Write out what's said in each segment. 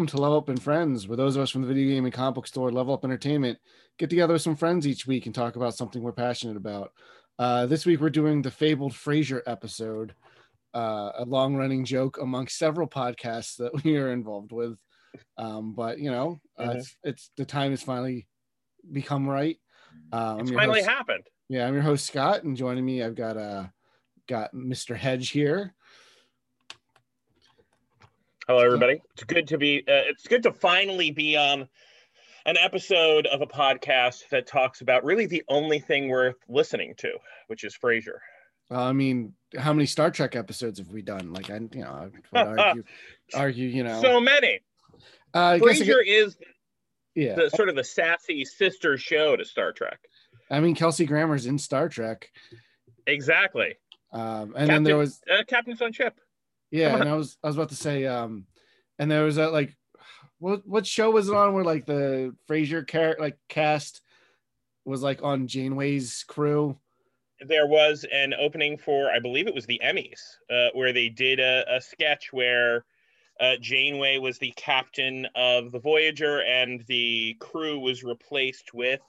welcome to Level Up and Friends, where those of us from the video game and comic book store, Level Up Entertainment, get together with some friends each week and talk about something we're passionate about. Uh, this week, we're doing the fabled Frasier episode, uh, a long running joke amongst several podcasts that we are involved with. Um, but, you know, uh, Mhm. it's, it's the time has finally become right. Uh, It's finally host- happened. Yeah, I'm your host, Scott, and joining me, I've got uh, got Mr. Hedge here. Hello, everybody. It's good to be. Uh, it's good to finally be on an episode of a podcast that talks about really the only thing worth listening to, which is Frasier. Well, I mean, how many Star Trek episodes have we done? Like, I, you know, I would argue, argue, you know, So many. uh, Frasier is yeah. the sort of the sassy sister show to Star Trek. I mean, Kelsey Grammer's in Star Trek, Exactly. um, and then there was, Uh, Captain's on ship. Yeah, and I was, I was about to say, um, and there was that like, what, what show was it on where like the Frasier car like cast was like on Janeway's crew? There was an opening for, I believe it was the Emmys, uh, where they did a, a sketch where uh, Janeway was the captain of the Voyager, and the crew was replaced with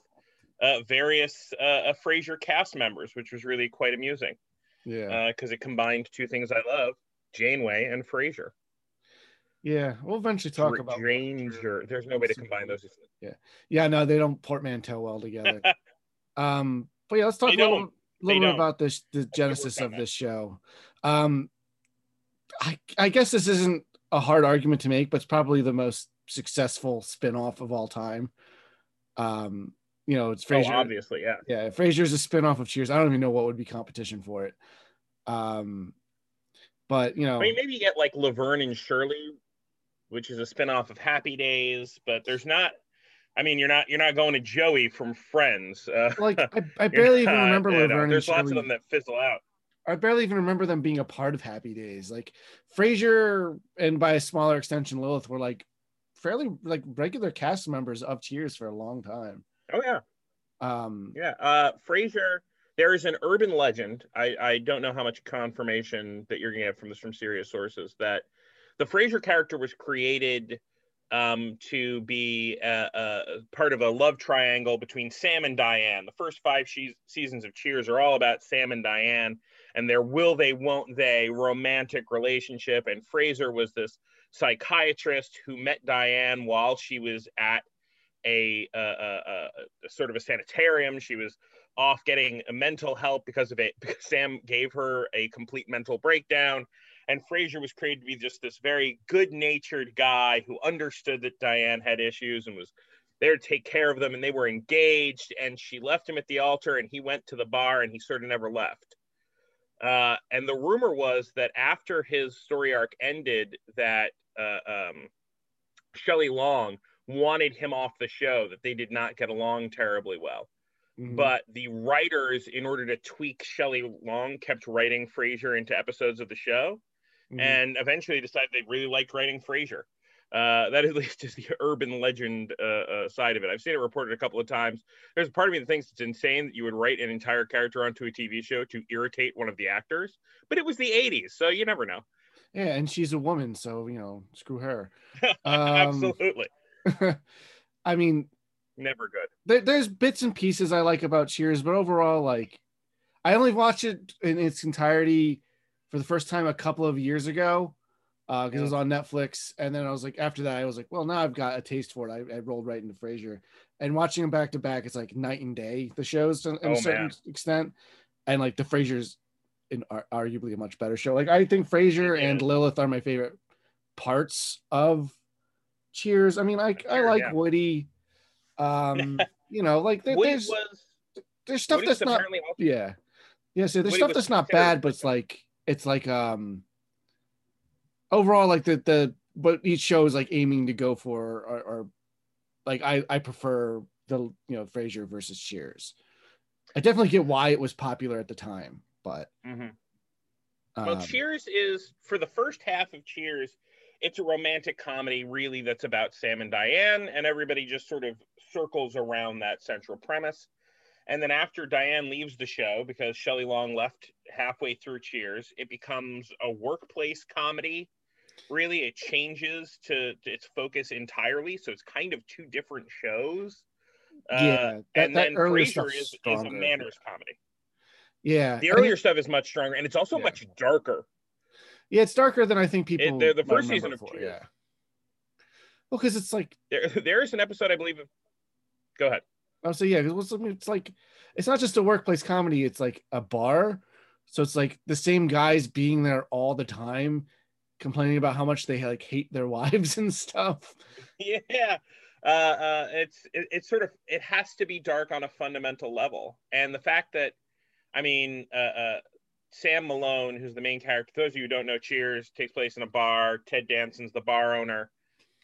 uh, various uh, uh, Frasier cast members, which was really quite amusing. Yeah, because it combined two things I love: Janeway and Frasier. yeah. We'll eventually talk Dr- about. Stranger. There's no way to combine those. Yeah, yeah, no, they don't portmanteau well together. um, but yeah, let's talk They a little, little They bit about this, the genesis of this show. Um, I, I guess this isn't a hard argument to make, but it's probably the most successful spin-off of all time. Um, you know, it's Oh, obviously, yeah. yeah, Frasier's a spin-off of Cheers. I don't even know what would be competition for it. Um, but you know, I mean, maybe you get like Laverne and Shirley, which is a spinoff of Happy Days, but there's not. I mean, you're not you're not going to Joey from Friends. Uh, like I, I barely even remember you know, Laverne and Shirley. There's lots of them that fizzle out. I barely even remember them being a part of Happy Days. Like Frasier and by a smaller extension Lilith were like fairly like regular cast members of Cheers for a long time. Oh yeah, Um yeah. Uh, Frasier. There is an urban legend. I I don't know how much confirmation that you're gonna get from this from serious sources that the Frasier character was created um, to be a, a part of a love triangle between Sam and Diane. The first five she- seasons of Cheers are all about Sam and Diane and their will they, won't they romantic relationship. And Frasier was this psychiatrist who met Diane while she was at a, a, a sort of a sanitarium. She was off getting mental help because of it, because Sam gave her a complete mental breakdown. And Frasier was created to be just this very good-natured guy who understood that Diane had issues and was there to take care of them and they were engaged. And she left him at the altar and he went to the bar and he sort of never left. Uh, and the rumor was that after his story arc ended that uh, um, shelley long wanted him off the show that they did not get along terribly well mhm. but the writers in order to tweak shelley long kept writing frasier into episodes of the show Mhm. and eventually decided they really liked writing Frasier. Uh, that at least is the urban legend uh, uh, side of it. I've seen it reported a couple of times. There's a part of me that thinks it's insane that you would write an entire character onto a TV show to irritate one of the actors, but it was the 80s, so you never know. yeah, and she's a woman, so you know, screw her. Um, Absolutely. I mean, Never good. there, there's bits and pieces I like about Cheers, but overall, like, I only watched it in its entirety for the first time a couple of years ago Uh, because it was on Netflix. And then I was like, after that, I was like, well, now I've got a taste for it. I, I rolled right into Frasier, and watching them back to back, it's like night and day. The shows to in Oh, a certain man. extent, and like the Frasier's in ar- arguably a much better show. Like I think Frasier It and. Lilith are my favorite parts of Cheers. I mean, I I like yeah. Woody. Um, you know, like there, there's was, there's stuff Woody that's not yeah yeah so there's Woody stuff that's not bad but it's like it's like um overall like the the what each show is like aiming to go for or, or like i i prefer the you know frasier versus cheers i definitely get why it was popular at the time but Mhm. Well, um, Cheers is for the first half of Cheers, it's a romantic comedy really that's about Sam and Diane, and everybody just sort of circles around that central premise. And then after Diane leaves the show because Shelley Long left halfway through Cheers, it becomes a workplace comedy. Really it changes to, to its focus entirely so it's kind of two different shows. Yeah, uh, that- and that then earlier Frasier is, is a manners comedy. Yeah, the I mean, earlier stuff is much stronger and it's also Yeah. much darker yeah, it's darker than I think people. the- the first season of for, yeah. Well, because it's like there, there is an episode i believe of go ahead Oh, so yeah, 'cause what's- I mean, it's like it's not just a workplace comedy; it's like a bar. So it's like the same guys being there all the time, complaining about how much they like hate their wives and stuff. yeah uh, uh, it's it, it's sort of it has to be dark on a fundamental level and the fact that i mean uh, uh, sam malone who's the main character those of you who don't know cheers takes place in a bar ted danson's the bar owner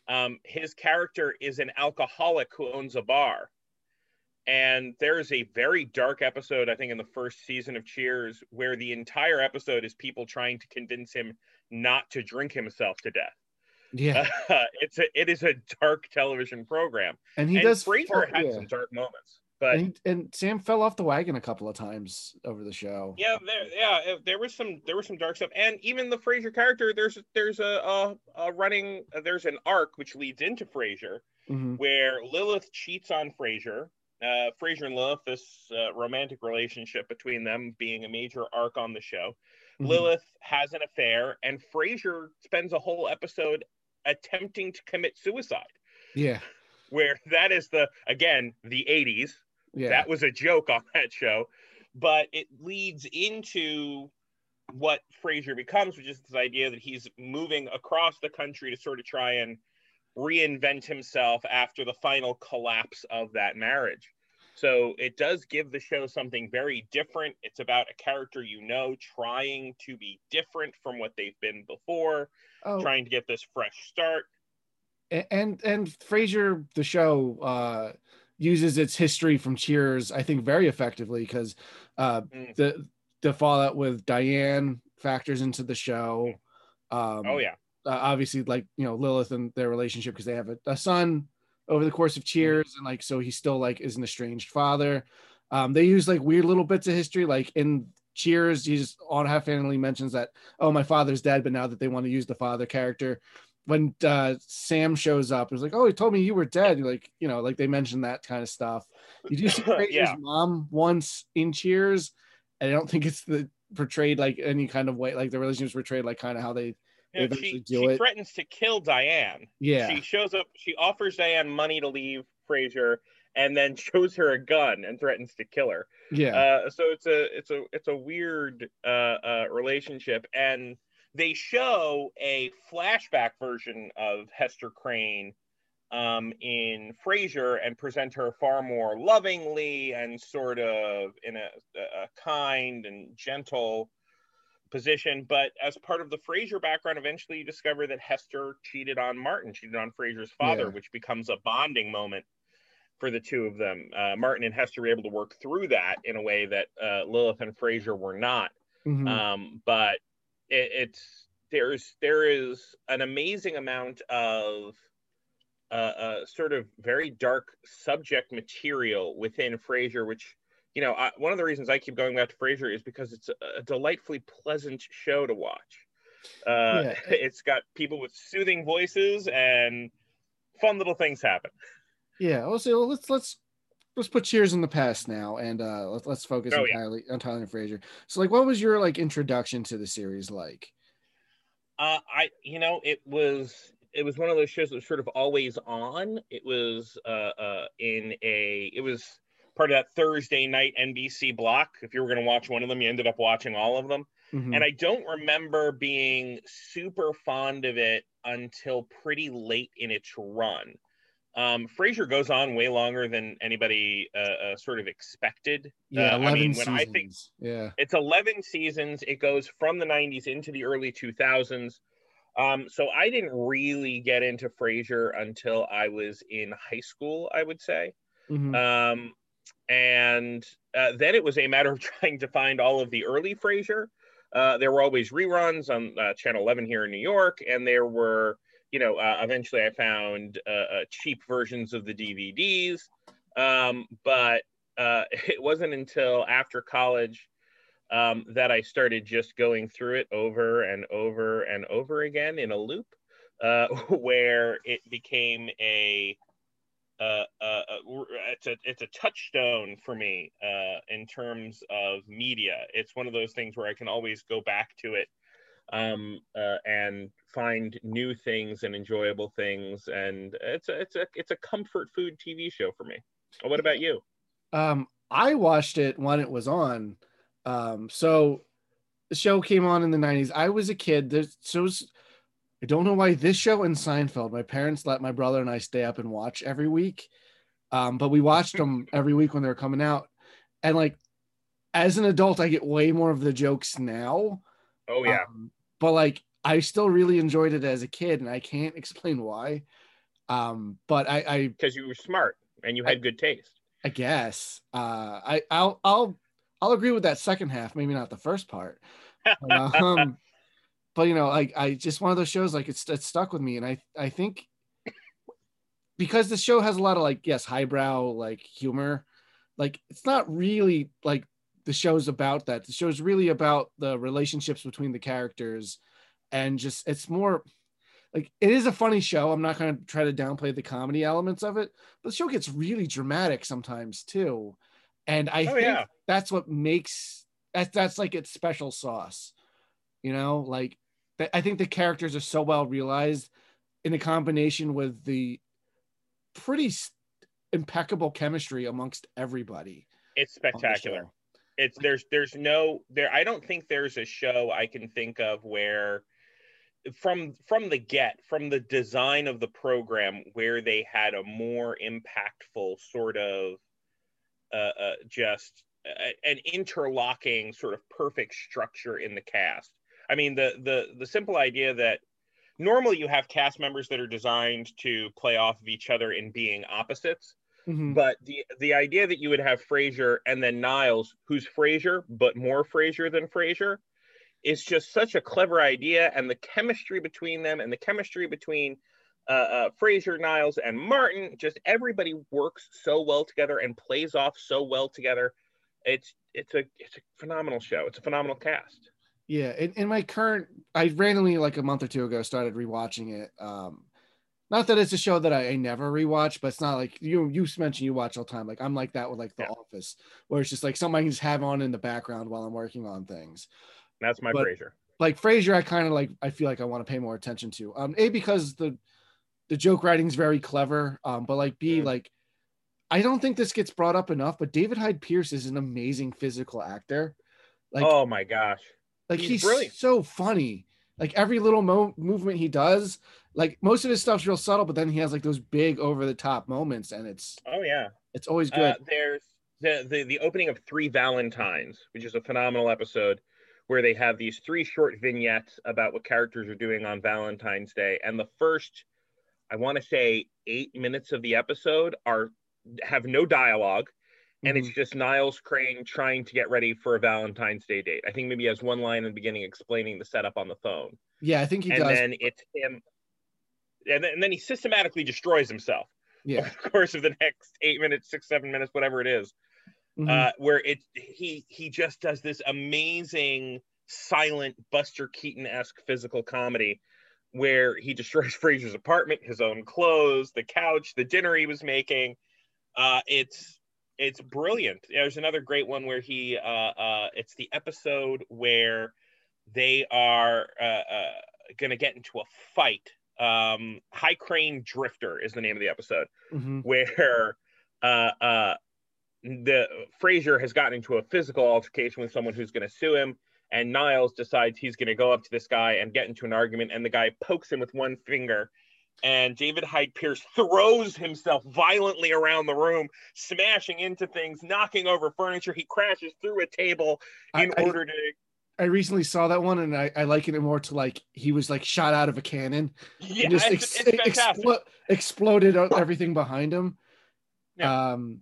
um, his character is an alcoholic who owns a bar and there is a very dark episode i think in the first season of cheers where the entire episode is people trying to convince him not to drink himself to death Yeah, it's a it is a dark television program. and he and does. Frasier had yeah. some dark moments, but and, and Sam fell off the wagon a couple of times over the show. yeah, there yeah there was some there was some dark stuff, and even the Frasier character there's there's a a, a running uh, there's an arc which leads into Frasier Mhm. where Lilith cheats on Frasier. Uh, Frasier and Lilith, this uh, romantic relationship between them being a major arc on the show. Mhm. Lilith has an affair, and Frasier spends a whole episode attempting to commit suicide. Yeah, Where that is the again the 80s yeah, that was a joke on that show. But it leads into what Frasier becomes which is this idea that he's moving across the country to sort of try and reinvent himself after the final collapse of that marriage. So it does give the show something very different. It's about a character you know trying to be different from what they've been before oh, trying to get this fresh start. A- and and Frasier, the show, uh, uses its history from Cheers, I think, very effectively because uh, Mm. the the fallout with Diane factors into the show. Um, oh yeah uh, obviously, like you know Lilith and their relationship because they have a, a son over the course of Cheers, and like so he still like is an estranged father. Um, they use like weird little bits of history, like in Cheers, he just on half handedly mentions that oh my father's dead, but now that they want to use the father character, when uh, Sam shows up, it's like oh he told me you were dead, like you know like they mentioned that kind of stuff. You do see Frasier's Yeah. mom once in Cheers, and I don't think it's the portrayed like any kind of way like the relationship's portrayed like kind of how they You know, eventually she, do she it. threatens to kill Diane yeah She shows up. She offers Diane money to leave Frasier, and then shows her a gun and threatens to kill her. yeah Uh, so it's a it's a it's a weird uh, uh, relationship, and they show a flashback version of Hester Crane um, in Frasier and present her far more lovingly and sort of in a, a kind and gentle position. But as part of the Frasier background, eventually you discover that Hester cheated on Martin, cheated on Frasier's father, Yeah. which becomes a bonding moment for the two of them. Uh, Martin and Hester were able to work through that in a way that uh, Lilith and Frasier were not. Mhm. Um, but it, it's there's there is an amazing amount of uh, uh, sort of very dark subject material within Frasier, which you know I, one of the reasons I keep going back to Frasier is because it's a, a delightfully pleasant show to watch. Uh, Yeah. It's got people with soothing voices and fun little things happen. Yeah, well, so let's let's let's put Cheers in the past now, and uh let's let's focus Oh, yeah. entirely entirely on Frasier. So, like, what was your like introduction to the series like? Uh, I, you know, it was it was one of those shows that was sort of always on. It was uh, uh, in a it was part of that Thursday night NBC block. If you were going to watch one of them, you ended up watching all of them. Mhm. And I don't remember being super fond of it until pretty late in its run. Um, Frasier goes on way longer than anybody uh, uh, sort of expected. yeah, Uh, eleven I mean, when seasons. I think yeah, it's 11 seasons. It goes from the 90s into the early 2000s. Um, so I didn't really get into Frasier until I was in high school, I would say. Mhm. Um, and uh, then it was a matter of trying to find all of the early Frasier. Uh, there were always reruns on uh, Channel 11 here in New York, and there were, you know, uh, eventually I found uh, uh, cheap versions of the DVDs. Um, but uh, it wasn't until after college um, that I started just going through it over and over and over again in a loop, uh, where it became a uh, uh it's a it's a touchstone for me in terms of media. It's one of those things where I can always go back to it um, uh, and find new things and enjoyable things, and it's a it's a it's a comfort food TV show for me. What about you? Um, I watched it when it was on. Um, so the show came on in the 90s. I was a kid. The shows I don't know why this show and Seinfeld, my parents let my brother and I stay up and watch every week. Um, but we watched them every week when they were coming out. And like as an adult, I get way more of the jokes now. Oh yeah. Um, but like I still really enjoyed it as a kid, and I can't explain why. Um, but I, I because you were smart and you had I, good taste. I guess. Uh, I I'll I'll I'll agree with that second half, maybe not the first part. But, um, but you know, like I just one of those shows, like it's it's stuck with me, and I I think because the show has a lot of like yes highbrow like humor, like it's not really like the show's about that. The show's really about the relationships between the characters, and just it's more like it is a funny show. I'm not going to try to downplay the comedy elements of it, but the show gets really dramatic sometimes too. And I oh, think yeah. that's what makes that's that's like its special sauce. You know, like I think the characters are so well realized in a combination with the pretty impeccable chemistry amongst everybody. It's spectacular. It's there's there's no there I don't think there's a show I can think of where from from the get from the design of the program where they had a more impactful sort of uh, uh, just uh, an interlocking sort of perfect structure in the cast. I mean the the the simple idea that normally you have cast members that are designed to play off of each other in being opposites mm-hmm. but the the idea that you would have frasier and then niles who's frasier but more frasier than frasier is just such a clever idea, and the chemistry between them, and the chemistry between uh, uh, Frasier, Niles, and Martin, just everybody works so well together and plays off so well together. It's it's a it's a phenomenal show. It's a phenomenal cast. Yeah, in, in my current, I randomly like a month or two ago started rewatching it. Um, not that it's a show that I, I, never rewatch, but it's not like you you mentioned you watch all the time. Like I'm like that with like The yeah. Office, where it's just like something I can just have on in the background while I'm working on things. That's my but, Frasier. Like Frasier, I kind of like. I feel like I want to pay more attention to. Um, a because the the joke writing is very clever. Um, but like B, like I don't think this gets brought up enough. But David Hyde Pierce is an amazing physical actor. Like, oh my gosh, like he's, he's so funny. Like every little mo- movement he does, like most of his stuff's real subtle, but then he has like those big over the top moments, and it's oh yeah, it's always good. Uh, there's the, the the opening of Three Valentines, which is a phenomenal episode where they have these three short vignettes about what characters are doing on Valentine's Day. And the first, I want to say, eight minutes of the episode are have no dialogue. And mm-hmm. it's just Niles Crane trying to get ready for a Valentine's Day date. I think maybe he has one line in the beginning explaining the setup on the phone. Yeah, I think he and does. And then it's him. And then, and then he systematically destroys himself. Yeah. Over the course of the next eight minutes, six, seven minutes, whatever it is mm-hmm. uh, where it he he just does this amazing silent Buster Keaton esque physical comedy where he destroys Frasier's apartment, his own clothes, the couch, the dinner he was making. Uh, it's it's brilliant. There's another great one where he uh, uh, it's the episode where they are uh, uh, going to get into a fight. Um, High Crane Drifter is the name of the episode, mm-hmm. where uh, uh, the Frasier has gotten into a physical altercation with someone who's going to sue him, and Niles decides he's going to go up to this guy and get into an argument, and the guy pokes him with one finger, and David Hyde Pierce throws himself violently around the room, smashing into things, knocking over furniture. He crashes through a table in I, order to. I recently saw that one, and I, I liken it more to like he was like shot out of a cannon. Yeah, just it's, ex- it's expl- exploded everything behind him. Yeah. Um,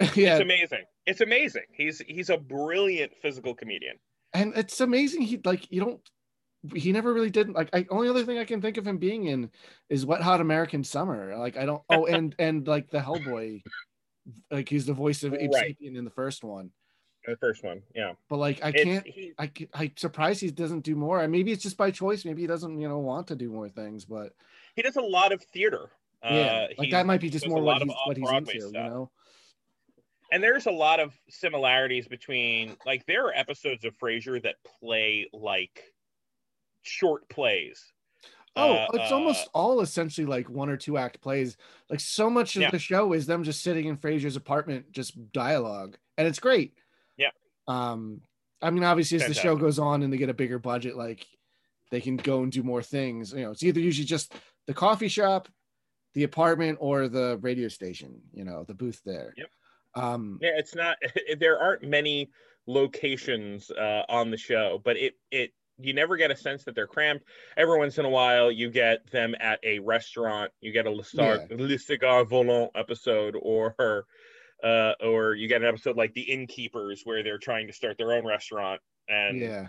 yeah. It's amazing. It's amazing. He's he's a brilliant physical comedian. And it's amazing he like you don't he never really did like I only other thing I can think of him being in is Wet Hot American Summer. Like I don't oh and and like the Hellboy like he's the voice of Abe right. Sapien in the first one. The first one, yeah. But like, I can't. he- I I'm surprised he doesn't do more. Maybe it's just by choice. Maybe he doesn't, you know, want to do more things. But he does a lot of theater. yeah, Uh, like that might be just more what he's what he's into. You know? and there's a lot of similarities between like there are episodes of Frasier that play like short plays. Oh, Uh, it's almost all essentially like one or two act plays. Like so much of Yeah. the show is them just sitting in Frasier's apartment, just dialogue, and it's great. Yeah. Um, I mean, obviously, as the show goes on and they get a bigger budget, like they can go and do more things. You know, it's either usually just the coffee shop, the apartment, or the radio station. You know, the booth there. Yep. Um, Yeah, it's not. There aren't many locations uh, on the show, but it it you never get a sense that they're cramped. Every once in a while, you get them at a restaurant. You get a Le, Star, Le Cigare Volant episode, or uh, or you get an episode like The Innkeepers, where they're trying to start their own restaurant and yeah.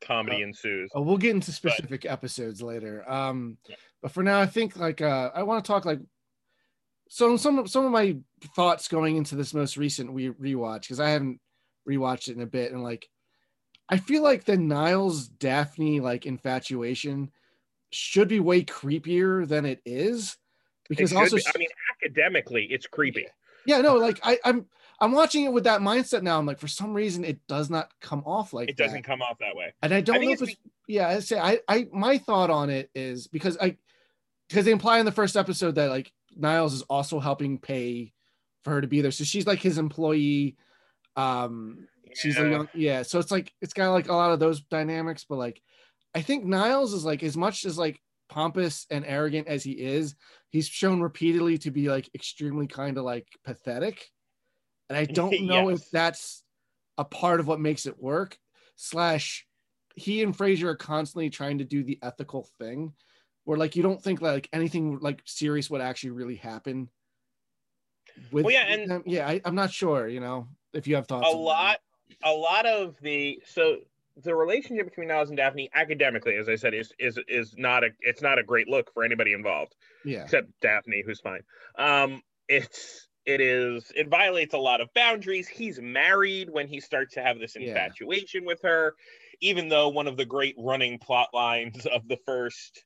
comedy Uh, ensues. Oh, we'll get into specific episodes later. Um, Yeah. but for now, I think like uh, I want to talk like so some some of my thoughts going into this most recent we rewatch because I haven't rewatched it in a bit, and like I feel like the Niles Daphne like infatuation should be way creepier than it is because should also be- I mean, academically, it's creepy. yeah no like I, I'm I'm watching it with that mindset now. I'm like for some reason it does not come off like It that. doesn't come off that way. And I don't think know it's if it's yeah, I say I I my thought on it is because I because they imply in the first episode that like Niles is also helping pay for her to be there. So she's like his employee. Um she's a Yeah. young yeah, so it's like it's got like a lot of those dynamics, but like I think Niles is like as much as like pompous and arrogant as he is, he's shown repeatedly to be like extremely kind of like pathetic. And I don't know if that's a part of what makes it work. Slash, he and Frasier are constantly trying to do the ethical thing, where like you don't think like anything like serious would actually really happen. With Well, yeah, and- them. yeah, I, I'm not sure. You know, if you have thoughts. a lot a lot of the so the relationship between Niles and Daphne academically, as I said, is is is not a it's not a great look for anybody involved, Yeah, except Daphne, who's fine. Um, it's it is it violates a lot of boundaries. He's married when he starts to have this Yeah. infatuation with her, even though one of the great running plot lines of the first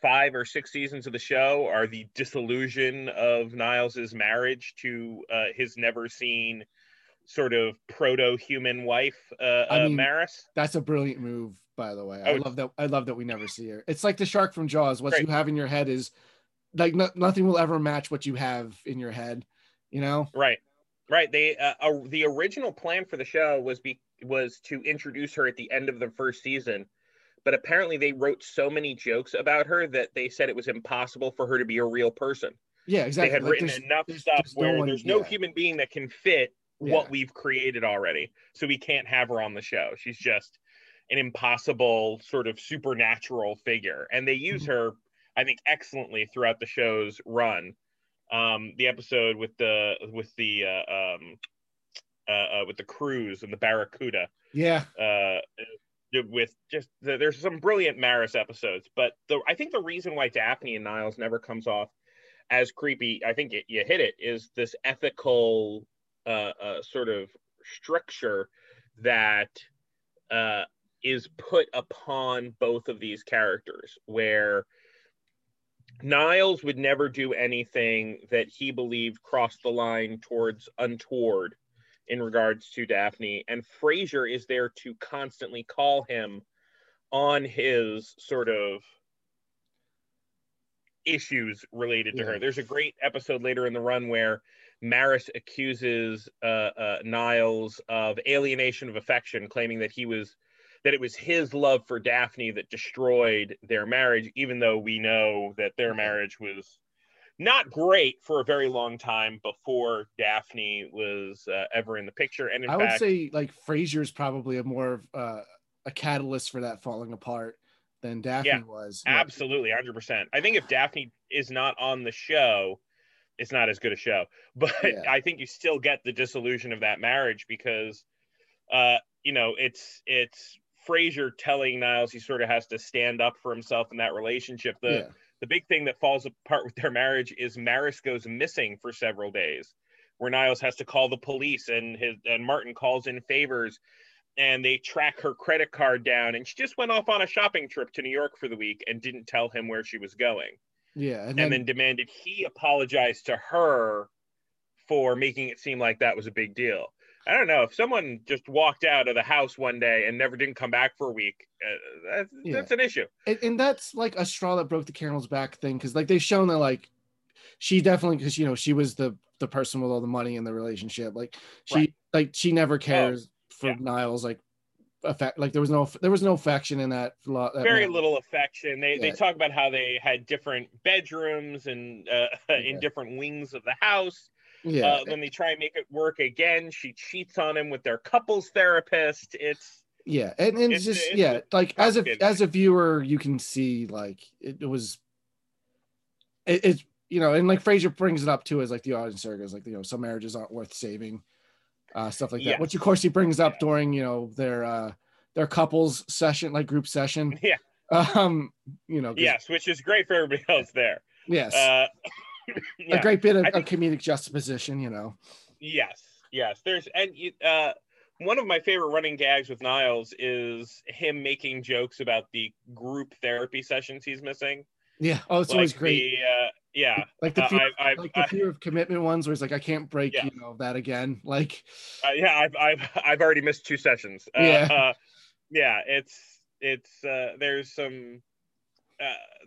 five or six seasons of the show are the disillusion of Niles's marriage to uh, his never seen sort of proto-human wife, uh, I uh, Maris. that's a brilliant move. By the way, I Oh. love that. I love that we never see her. It's like the shark from Jaws. What you have in your head is like no, nothing will ever match what you have in your head. You know? Right, right. They uh, uh, the original plan for the show was be was to introduce her at the end of the first season, but apparently they wrote so many jokes about her that they said it was impossible for her to be a real person. Yeah, exactly. They had Like, written there's- enough there's stuff no where one- there's no yeah. human being that can fit Yeah. what we've created already. So we can't have her on the show. She's just an impossible sort of supernatural figure. And they use Mhm. her, I think, excellently throughout the show's run. Um, the episode with the with the uh, um, uh, uh, with the cruise and the Barracuda. Yeah, Uh, with just the, there's some brilliant Maris episodes, but the I think the reason why Daphne and Niles never comes off as creepy, I think it, you hit it, is this ethical uh, uh, sort of structure that uh, is put upon both of these characters, where Niles would never do anything that he believed crossed the line towards untoward in regards to Daphne, and Frasier is there to constantly call him on his sort of issues related to Yeah. her. There's a great episode later in the run where Maris accuses uh, uh, Niles of alienation of affection, claiming that he was that it was his love for Daphne that destroyed their marriage, even though we know that their Mhm. marriage was not great for a very long time before Daphne was uh, ever in the picture. And I would say like Frasier's probably a more uh, a catalyst for that falling apart than Daphne Yeah, was. absolutely, hundred percent. I think if Daphne is not on the show, it's not as good a show. But Yeah. I think you still get the disillusion of that marriage because, uh, you know, it's it's Frasier telling Niles he sort of has to stand up for himself in that relationship. The yeah. the big thing that falls apart with their marriage is Maris goes missing for several days. where Niles has to call the police and his and Martin calls in favors and they track her credit card down and she just went off on a shopping trip to New York for the week and didn't tell him where she was going. Yeah, and then, and then demanded he apologize to her for making it seem like that was a big deal. I don't know if someone just walked out of the house one day and never didn't come back for a week. Uh, that's, yeah. that's an issue, and, and, that's like a straw that broke the camel's back thing because like they've shown that like she definitely because you know she was the the person with all the money in the relationship. Like she right. like she never cares oh, for yeah. Niles like affect like there was no there was no affection in that, that very little affection. They yeah. they talk about how they had different bedrooms and uh, yeah. in different wings of the house. Yeah. Uh, then they try and make it work again she cheats on him with their couples therapist. It's yeah and, and it's, just it's, yeah like as a as a viewer you can see like it, it was it, it's you know and like frasier brings it up too as like the audience circus like you know some marriages aren't worth saving uh, stuff like that. Yes. Which of course he brings up during you know their uh, their couples session, like group session. Yeah. Um, you know. Yes, which is great for everybody else there. Yes. Uh, yeah. A great bit of, think, comedic juxtaposition, you know. Yes, yes. There's and uh, one of my favorite running gags with Niles is him making jokes about the group therapy sessions he's missing. Yeah. Oh, it's like always great. The, uh, yeah. Like the, uh, fear, uh, I, I, like the fear I, of commitment ones where it's like, I can't break, yeah. you know, that again. Like, uh, yeah, I've, I've, I've already missed two sessions. Uh, yeah. Uh, yeah. It's, it's, uh, there's some,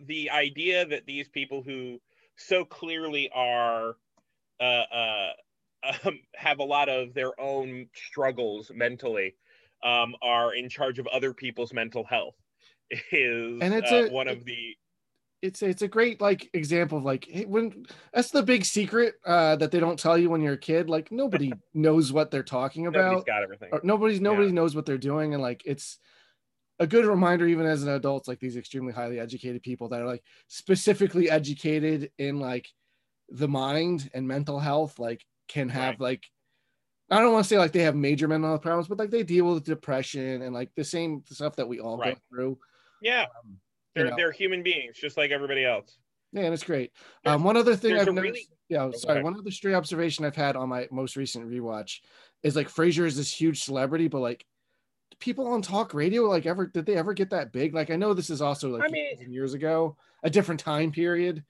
the idea that these people who so clearly are, um, have a lot of their own struggles mentally, um, are in charge of other people's mental health is and it's a, one of the it's it's a great like example of like when that's the big secret uh, that they don't tell you when you're a kid. Like nobody knows what they're talking about. Nobody's got everything. Or nobody's nobody yeah. knows what they're doing, and like it's a good reminder even as an adult. Like these extremely highly educated people that are like specifically educated in like the mind and mental health, like can have right. like I don't want to say like they have major mental health problems, but like they deal with depression and like the same stuff that we all right. go through. Yeah. Um, they're you know. they're human beings, just like everybody else. Yeah, and it's great. Um, one other thing I've noticed, really... yeah, oh, sorry, one other stray observation I've had on my most recent rewatch is like Frasier is this huge celebrity, but like people on talk radio, like ever did they ever get that big? Like I know this is also like I mean, years ago, a different time period.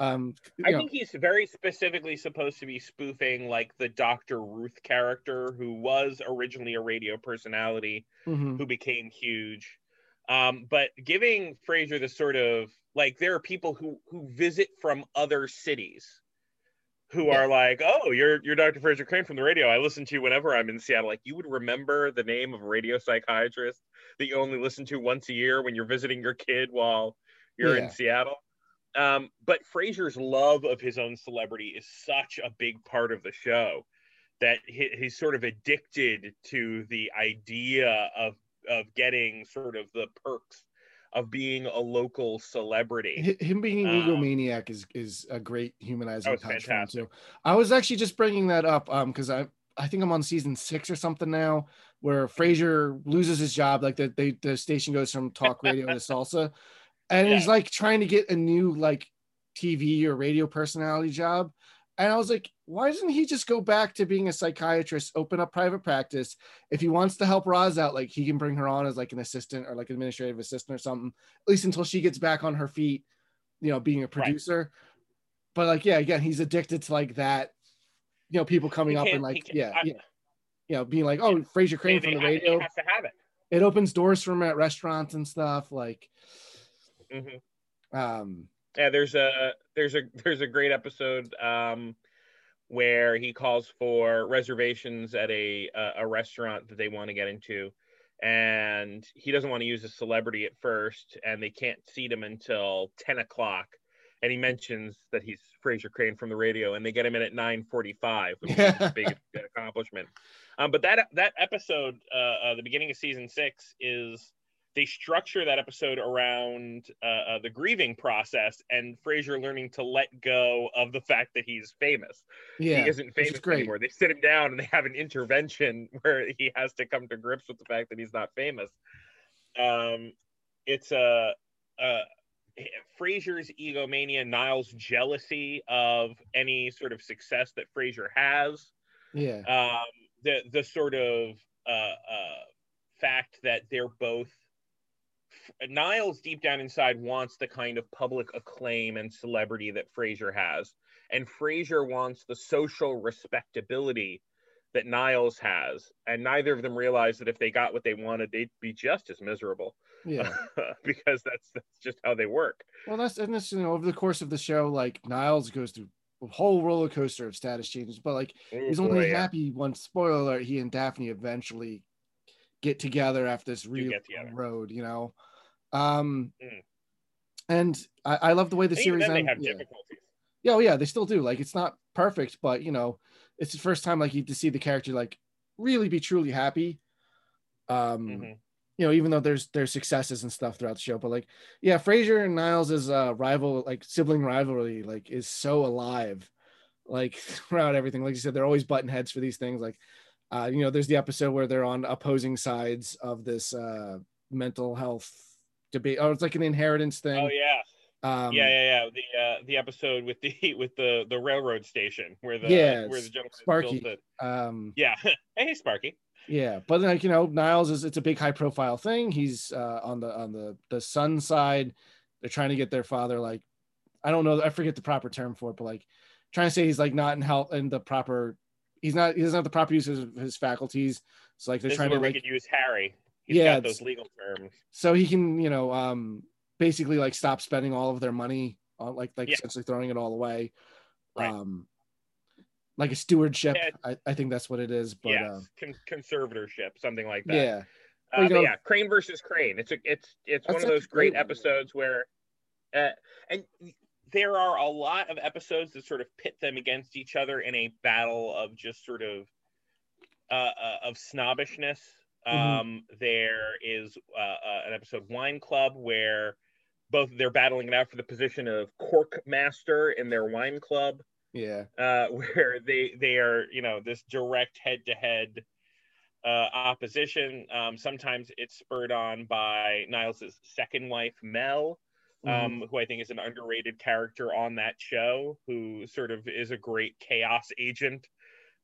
Um, I know. think he's very specifically supposed to be spoofing like the Dr. Ruth character, who was originally a radio personality, mm-hmm. who became huge. Um, but giving Frasier the sort of like there are people who who visit from other cities who yeah. are like, oh, you're you're Dr. Frasier Crane from the radio. I listen to you whenever I'm in Seattle. Like you would remember the name of a radio psychiatrist that you only listen to once a year when you're visiting your kid while you're yeah. in Seattle. Um, but Frasier's love of his own celebrity is such a big part of the show that he, he's sort of addicted to the idea of of getting sort of the perks of being a local celebrity. Him being an um, egomaniac is is a great humanizing touch for him too. I was actually just bringing that up um because I I think I'm on season six or something now where Frasier loses his job like the they, the station goes from talk radio to salsa and yeah. he's like trying to get a new like TV or radio personality job and I was like, why doesn't he just go back to being a psychiatrist, open up private practice? If he wants to help Roz out, like he can bring her on as like an assistant or like an administrative assistant or something, at least until she gets back on her feet, you know, being a producer. Right. But like, yeah, again, he's addicted to like that, you know, people coming up and like, yeah, yeah, you know, being like, oh, Frasier Crane from the radio. Has to have it. It opens doors for him at restaurants and stuff. Like, mm-hmm. um, yeah, there's a there's a there's a great episode um, where he calls for reservations at a a restaurant that they want to get into, and he doesn't want to use a celebrity at first, and they can't seat him until ten o'clock. And he mentions that he's Frasier Crane from the radio, and they get him in at nine forty-five, which is a big accomplishment. Um, but that that episode, uh, uh, the beginning of season six, is they structure that episode around uh, uh, the grieving process and Frasier learning to let go of the fact that he's famous. Yeah, he isn't famous is anymore. They sit him down and they have an intervention where he has to come to grips with the fact that he's not famous. Um, it's a, uh, Frasier's egomania, Niles' jealousy of any sort of success that Frasier has. Yeah. Um, the the sort of uh, uh, fact that they're both Niles deep down inside wants the kind of public acclaim and celebrity that Frasier has, and Frasier wants the social respectability that Niles has, and neither of them realize that if they got what they wanted, they'd be just as miserable. Yeah. because that's that's just how they work. Well, that's and this you know over the course of the show, like Niles goes through a whole roller coaster of status changes, but like Ooh, he's boy, only yeah. happy once spoiler alert he and daphne eventually get together after this real road you know um Mm. and I, I love the way the And series then they end- have yeah. difficulties. yeah oh yeah they still do like it's not perfect but you know it's the first time like you to see the character like really be truly happy um Mhm. you know even though there's there's successes and stuff throughout the show but like yeah Frasier and Niles' uh rival like sibling rivalry like is so alive like throughout everything like you said they're always button heads for these things like uh you know there's the episode where they're on opposing sides of this uh mental health debate oh it's like an inheritance thing Oh yeah. um yeah, yeah, yeah. The uh, the episode with the with the the railroad station where the Yeah, where the gentleman Sparky. built it. um Yeah. hey, Sparky. Yeah, but like you know, Niles is it's a big high profile thing. He's uh, on the on the the son side. They're trying to get their father like I don't know, I forget the proper term for it, but like trying to say he's like not in health in the proper. He's not. He doesn't have the proper use of his faculties. So like they're This is trying to we like could use Harry. He's Yeah, got those legal terms. so he can you know um basically like stop spending all of their money on like like Yeah. essentially throwing it all away. Right. Um, like a stewardship. Yeah. I, I think that's what it is. But yes, uh, con- conservatorship, something like that. yeah, Uh, Well, yeah, Crane versus Crane. It's a it's it's one of those great great episodes where, uh, and there are a lot of episodes that sort of pit them against each other in a battle of just sort of uh, uh of snobbishness. Mhm. Um, there is uh, uh, an episode Wine Club where both they're battling it out for the position of cork master in their wine club yeah, uh, where they they are you know this direct head to head uh opposition. Um, sometimes it's spurred on by Niles' second wife Mel, Mhm. um, who I think is an underrated character on that show, who sort of is a great chaos agent.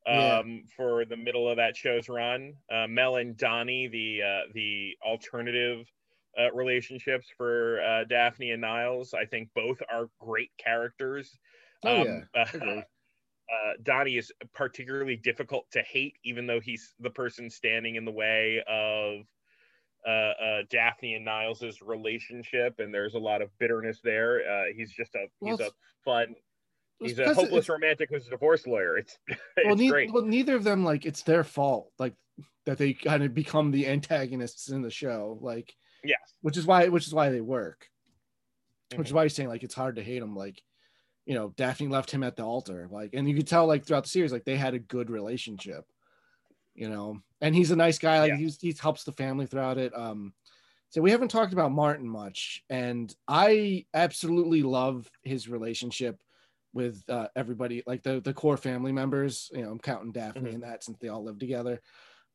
Yeah. Um, for the middle of that show's run, uh, Mel and Donnie, the uh, the alternative uh, relationships for uh, Daphne and Niles, I think both are great characters. Oh, Um, agree. uh, Donnie is particularly difficult to hate, even though he's the person standing in the way of uh, uh, Daphne and Niles's relationship, and there's a lot of bitterness there. Uh, he's just a Well, he's a fun. He's a hopeless romantic who's a divorce lawyer. It's it's well, ne- great. well, neither of them like it's their fault, like that they kind of become the antagonists in the show, like Yes. which is why which is why they work, which is Mhm. why you're saying like it's hard to hate him, like you know Daphne left him at the altar, like and you could tell like throughout the series like they had a good relationship, you know, and he's a nice guy, like Yeah. he's he helps the family throughout it. Um, so we haven't talked about Martin much, and I absolutely love his relationship with uh, everybody, like the the core family members. You know, I'm counting Daphne Mhm. and that since they all live together.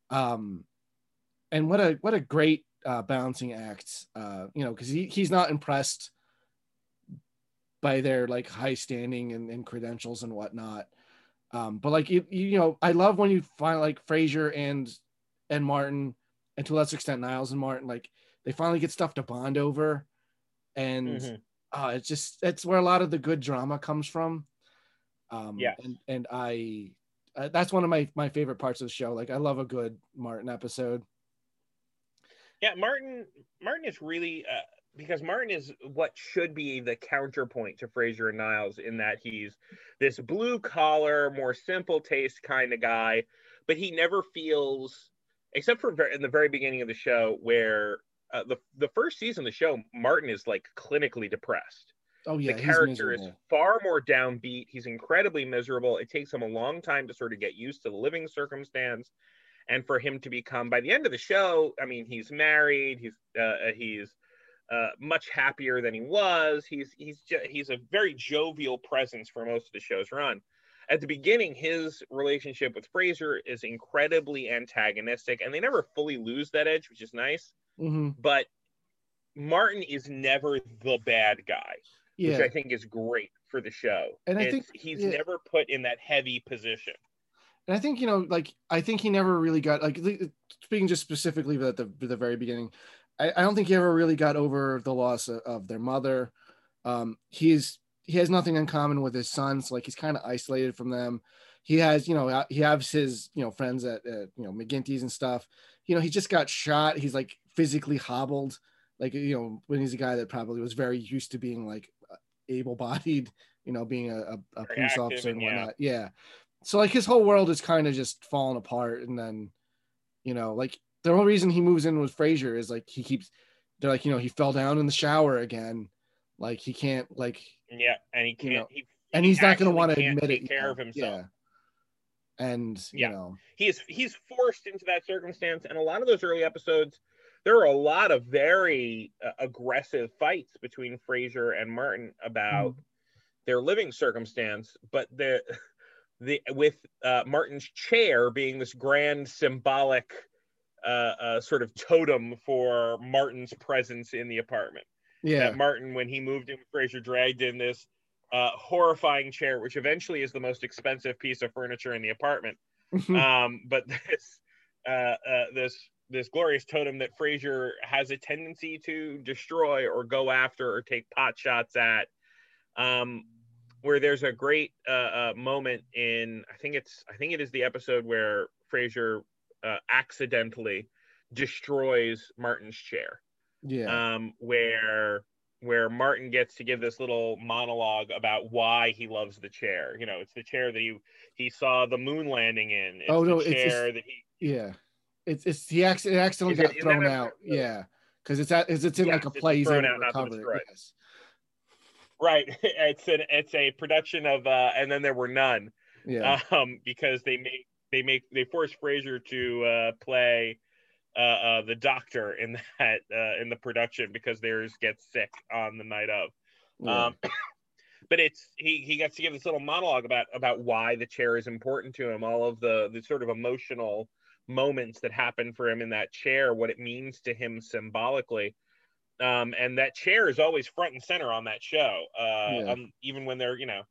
Um, and what a what a great uh, balancing act. Uh, you know, because he he's not impressed by their like high standing and, and credentials and whatnot. Um, but like you, you know, I love when you find like Frasier and and Martin, and to a lesser extent Niles and Martin, like they finally get stuff to bond over, and Mhm. Uh, it's just that's where a lot of the good drama comes from. Um, Yes. and and I uh, that's one of my my favorite parts of the show. Like I love a good Martin episode. Yeah, Martin. Martin is really uh, because Martin is what should be the counterpoint to Frasier and Niles in that he's this blue collar, more simple taste kind of guy, but he never feels, except for in the very beginning of the show, where uh, the the first season of the show, Martin is like clinically depressed. Oh yeah, the character is far more downbeat. He's incredibly miserable. It takes him a long time to sort of get used to the living circumstance, and for him to become by the end of the show. I mean, he's married. He's uh, he's uh, much happier than he was. He's he's he's a very jovial presence for most of the show's run. At the beginning, his relationship with Frasier is incredibly antagonistic, and they never fully lose that edge, which is nice Mhm. but Martin is never the bad guy, yeah. which I think is great for the show. And I It's- think- he's yeah. never put in that heavy position. And I think you know, like I think he never really got like speaking just specifically at the the very beginning. I, I don't think he ever really got over the loss of, of their mother. Um, he's he has nothing in common with his sons. Like he's kind of isolated from them. He has you know he has his you know friends at, at you know McGinty's and stuff. You know he just got shot. He's like physically hobbled. Like you know when he's a guy that probably was very used to being like able bodied. You know being a, a, police officer and and, yeah. whatnot. yeah so like his whole world is kind of just falling apart and then you know like the whole reason he moves in with Frasier is like he keeps they're like you know he fell down in the shower again like he can't like Yeah, and he can't. You know, he, and he's not going to want to admit take it care of himself. yeah and Yeah. you know he is he's forced into that circumstance and a lot of those early episodes there are a lot of very uh, aggressive fights between Frasier and Martin about their living circumstance but the the with uh, Martin's chair being this grand symbolic uh, uh, sort of totem for Martin's presence in the apartment. Yeah. That Martin, when he moved in, Frasier dragged in this uh, horrifying chair, which eventually is the most expensive piece of furniture in the apartment. um, but this uh, uh, this this glorious totem that Frasier has a tendency to destroy or go after or take pot shots at. Um, where there's a great uh, uh, moment in I think it's I think it is the episode where Frasier uh, accidentally destroys Martin's chair yeah um, where where Martin gets to give this little monologue about why he loves the chair. You know, it's the chair that he he saw the moon landing in. It's Oh, no, it's- chair it's- that he yeah it's it's he acc- it accidentally got thrown episode? out yeah because it's at it's, it's in like a play he's able out, recover it yes right. It's an it's a production of uh, and then there were none. yeah Um, because they make they make they force Frasier to uh, play uh, uh, the doctor in that uh, in the production because theirs gets sick on the night of. yeah. Um, but it's he he gets to give this little monologue about about why the chair is important to him, all of the the sort of emotional moments that happen for him in that chair, what it means to him symbolically. Um, and that chair is always front and center on that show, uh, Yeah. um, even when they're you know,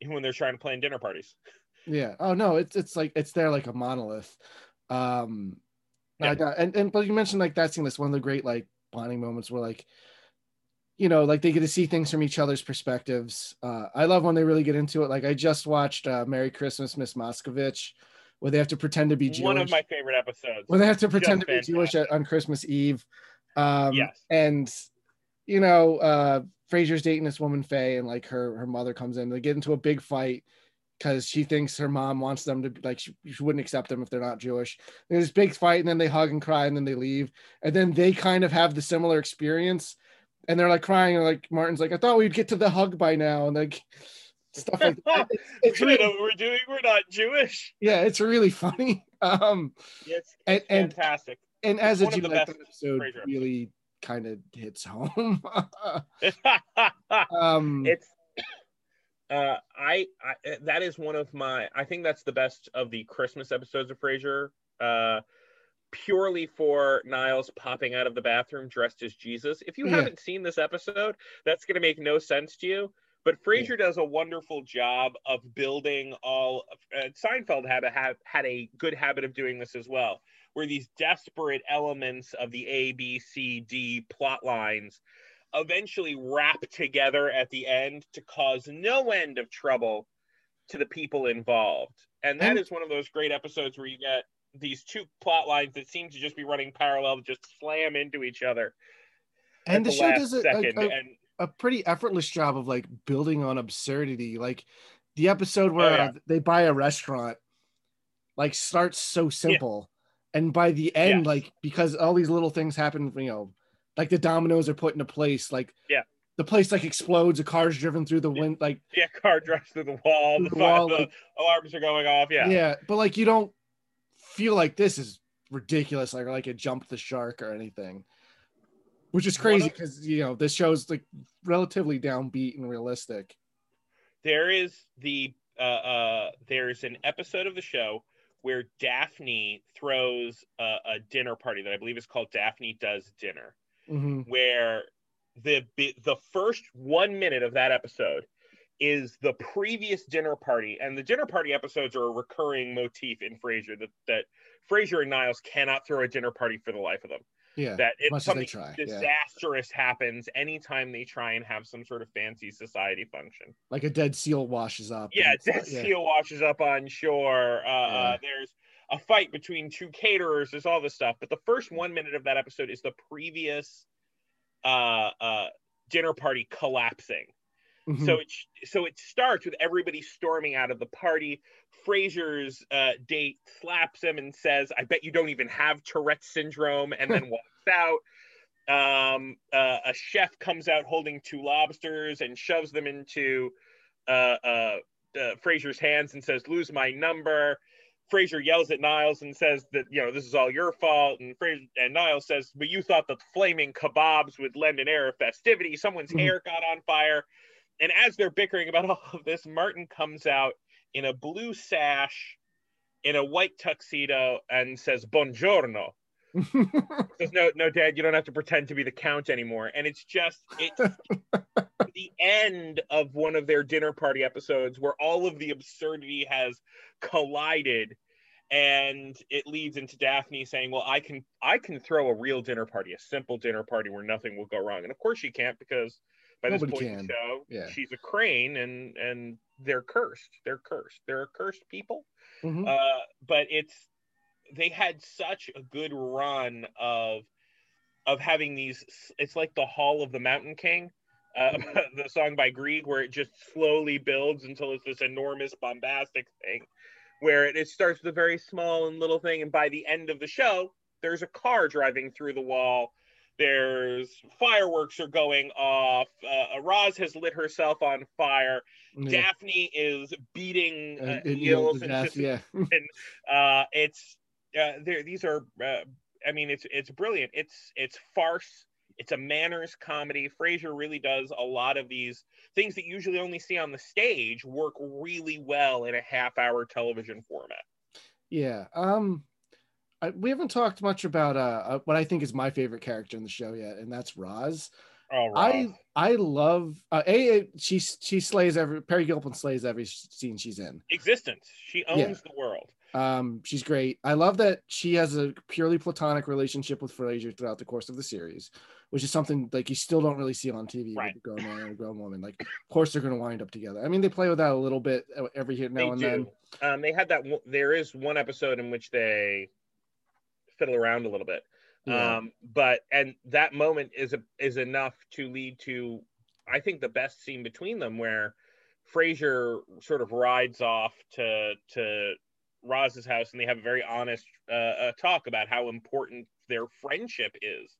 even when they're trying to plan dinner parties. Yeah. Oh no, it's it's like it's there like a monolith. Um Yeah. I and, and but you mentioned like that scene that's one of the great like bonding moments where like you know like they get to see things from each other's perspectives. Uh I love when they really get into it. Like I just watched uh Merry Christmas, Miss Moskowitz, where they have to pretend to be Jewish. One of my favorite episodes. when they have to pretend to be Jewish at, on Christmas Eve. Um, Yes. And, you know, uh, Frasier's dating this woman, Faye, and like her, her mother comes in. They get into a big fight because she thinks her mom wants them to, like, she, she wouldn't accept them if they're not Jewish. There's this big fight, and then they hug and cry, and then they leave. And then they kind of have the similar experience. And they're like crying, and like Martin's like, I thought we'd get to the hug by now. And like, stuff like that. It's, it's we really, know what we're doing. We're not Jewish. yeah, it's really funny. Um, It's, it's and- fantastic. and as a Jew, that episode Frasier really kind of hits home. um, it's uh I, I that is one of my i think that's the best of the christmas episodes of frasier uh purely for niles popping out of the bathroom dressed as jesus if you Yeah. haven't seen this episode that's going to make no sense to you but frasier does a wonderful job of building all uh, seinfeld had a have had a good habit of doing this as well where these desperate elements of the a b c d plot lines eventually wrap together at the end to cause no end of trouble to the people involved. And that And- is one of those great episodes where you get these two plot lines that seem to just be running parallel, just slam into each other. and at the show does a, a, second. a, and a pretty effortless job of like building on absurdity. Like the episode where Oh, yeah. uh, they buy a restaurant, like starts so simple, and by the end, Yes. like because all these little things happen, you know, like the dominoes are put into place, like Yeah. the place like explodes, a car's driven through the wind, like yeah, car drives through the wall, Through the, the wall, the like- alarms are going off. Yeah. yeah but like you don't feel like this is ridiculous like like it jumped the shark or anything which is crazy because you know this show's like relatively downbeat and realistic there is the uh, uh there's an episode of the show where Daphne throws a, a dinner party that I believe is called Daphne Does Dinner. Mhm. where the the first one minute of that episode is the previous dinner party, and the dinner party episodes are a recurring motif in Frasier that that Frasier and Niles cannot throw a dinner party for the life of them. Yeah. That if something try, yeah. disastrous happens anytime they try and have some sort of fancy society function. Like a dead seal washes up. Yeah, Dead Seal washes up on shore. Uh, uh, there's a fight between two caterers. There's all this stuff. But the first one minute of that episode is the previous uh, uh, dinner party collapsing. Mhm. So it so it starts with everybody storming out of the party. Frasier's uh, date slaps him and says, "I bet you don't even have Tourette's syndrome," and then walks out. Um, uh, a chef comes out holding two lobsters and shoves them into uh, uh, uh, Frasier's hands and says, "Lose my number." Frasier yells at Niles and says that you know this is all your fault, and Frasier, and Niles says, "But you thought that flaming kebabs would lend an air of festivity. Someone's Mhm. hair got on fire." And as they're bickering about all of this, Martin comes out in a blue sash, in a white tuxedo, and says, "Buongiorno." Says, "No, no, Dad, you don't have to pretend to be the Count anymore." And it's just it's the end of one of their dinner party episodes where all of the absurdity has collided and it leads into Daphne saying, "Well, I can I can throw a real dinner party, a simple dinner party where nothing will go wrong." And of course she can't because by this Nobody point in the can. show, Yeah. she's a crane and and they're cursed. They're cursed. They're a cursed people. Mhm. Uh, but it's they had such a good run of of having these it's like the hall of the mountain king uh, the song by Grieg, where it just slowly builds until it's this enormous bombastic thing where it, it starts with a very small and little thing and by the end of the show there's a car driving through the wall there's fireworks are going off uh, Roz has lit herself on fire Yeah. Daphne is beating uh, And- and, know, eels and just yeah. uh, it's uh, there. These are, uh, I mean, it's it's brilliant. It's it's farce. It's a manners comedy. Frasier really does a lot of these things that you usually only see on the stage work really well in a half-hour television format. Yeah. Um, I, we haven't talked much about uh, uh, what I think is my favorite character in the show yet, and that's Roz. All I. I love uh, a she she slays every Peri Gilpin slays every scene she's in. Existence. She owns Yeah. the world. Um, she's great. I love that she has a purely platonic relationship with Frasier throughout the course of the series, which is something like you still don't really see on TV Right. with a grown man and a grown woman. Like, of course they're going to wind up together. I mean, they play with that a little bit uh, every here now they and do. then. Um, they had that. There is one episode in which they fiddle around a little bit. Yeah. Um, but and that moment is a, is enough to lead to, I think, the best scene between them, where Frasier sort of rides off to to Roz's house, and they have a very honest uh, uh, talk about how important their friendship is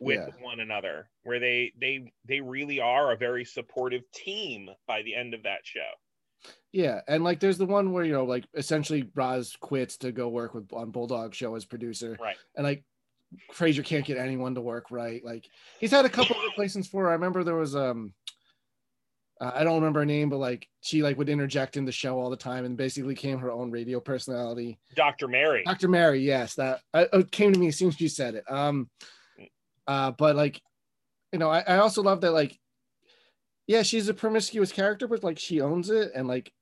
with Yeah. one another. Where they they they really are a very supportive team by the end of that show. Yeah, and like there's the one where you know, like essentially Roz quits to go work with on Bulldog Show as producer, Right. and like Frasier can't get anyone to work right. Like he's had a couple of replacements for. her. I remember there was um, uh, I don't remember her name, but like she like would interject in the show all the time and basically became her own radio personality. Dr. Mary. Dr. Mary, yes, that uh, it came to me as soon as you said it. Um, uh, but like, you know, I, I also love that like, yeah, she's a promiscuous character, but like she owns it, and like,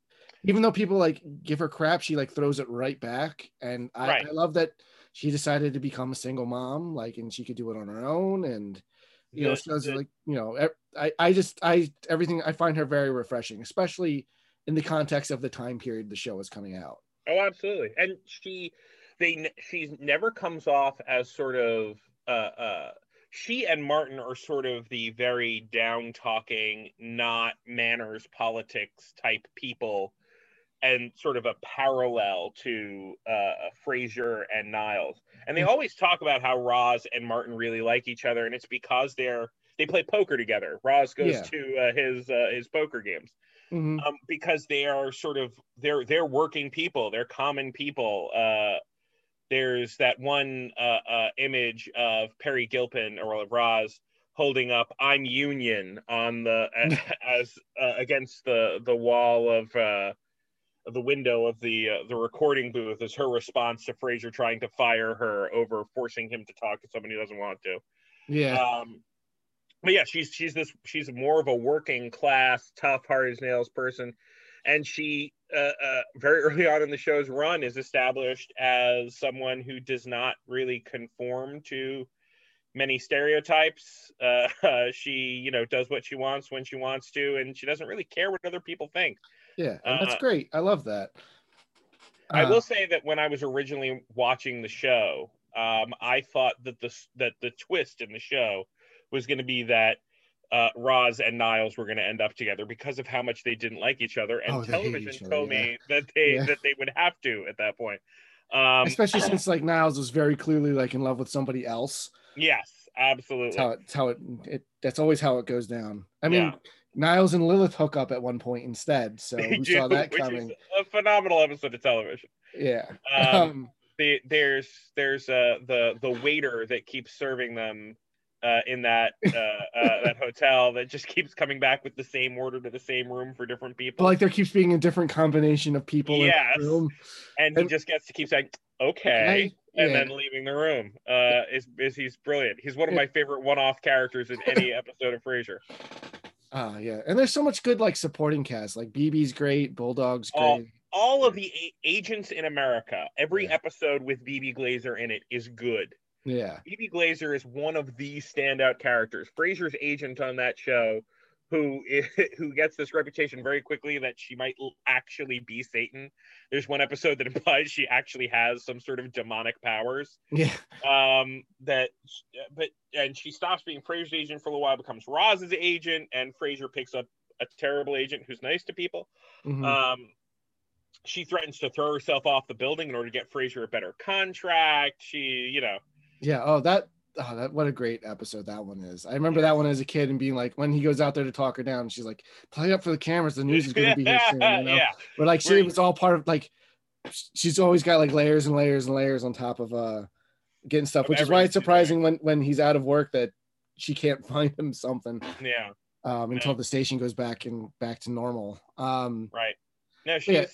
even though people like give her crap, she like throws it right back, and I, Right. I love that she decided to become a single mom, like, and she could do it on her own, and you know, she the- like you know, I I just I everything I find her very refreshing, especially in the context of the time period the show is coming out. Oh, absolutely. And she, they, she never comes off as sort of, uh, uh, she and Martin are sort of the very down talking, not manners politics type people, and sort of a parallel to uh, Frasier and Niles. And they always talk about how Roz and Martin really like each other, and it's because they're they play poker together. Roz goes Yeah. to uh, his uh, his poker games Mhm. um, because they are sort of they're they're working people they're common people uh, there's that one uh, uh, image of peri gilpin or of roz holding up i'm union on the as uh, against the the wall of uh, of the window of the uh, the recording booth is her response to Frasier trying to fire her over forcing him to talk to somebody who doesn't want to. Yeah. Um, but yeah, she's she's this she's more of a working class, tough, hard as nails person, and she uh, uh, very early on in the show's run is established as someone who does not really conform to many stereotypes. Uh, she you know does what she wants when she wants to, and she doesn't really care what other people think. Yeah, that's Uh, great. I love that. I Uh, will say that when I was originally watching the show, um, I thought that the that the twist in the show was going to be that uh, Roz and Niles were going to end up together because of how much they didn't like each other, and Oh, television other, told yeah. me that they Yeah. that they would have to at that point. Um, especially since like Niles was very clearly like in love with somebody else. yes, absolutely. That's how it, how it, it that's always how it goes down. I mean, Yeah. Niles and Lilith hook up at one point instead, so we saw that coming. a phenomenal episode of television. Yeah. Um, Um, the, there's there's uh, the the waiter that keeps serving them uh, in that uh, uh, that hotel that just keeps coming back with the same order to the same room for different but people, like there keeps being a different combination of people Yes. in the room. and he just gets to keep saying okay, Okay, and yeah. then leaving the room. Uh, is is he's brilliant? He's one of my favorite one-off characters in any episode of Frasier. Ah, yeah. And there's so much good like supporting cast. Like Bebe's great, Bulldog's great. All of the a- agents in America, every Yeah. episode with Bebe Glazer in it is good. Yeah. Bebe Glazer is one of the standout characters. Frasier's agent on that show, who who gets this reputation very quickly that she might actually be Satan. There's one episode that implies she actually has some sort of demonic powers. Yeah. Um, that, but and she stops being Frasier's agent for a little while, becomes Roz's agent, and Frasier picks up a terrible agent who's nice to people. Mhm. Um, she threatens to throw herself off the building in order to get Frasier a better contract. She, you know. yeah. Oh, that oh, that what a great episode that one is. I remember that one as a kid and being like, when he goes out there to talk her down, she's like, play up for the cameras, the news is gonna be here soon, you know? yeah, But like she was all part of like she's always got like layers and layers and layers on top of uh getting stuff, which is why it's surprising when when he's out of work that she can't find him something yeah, um until Yeah. the station goes back and back to normal. Um right. No, she's Yeah.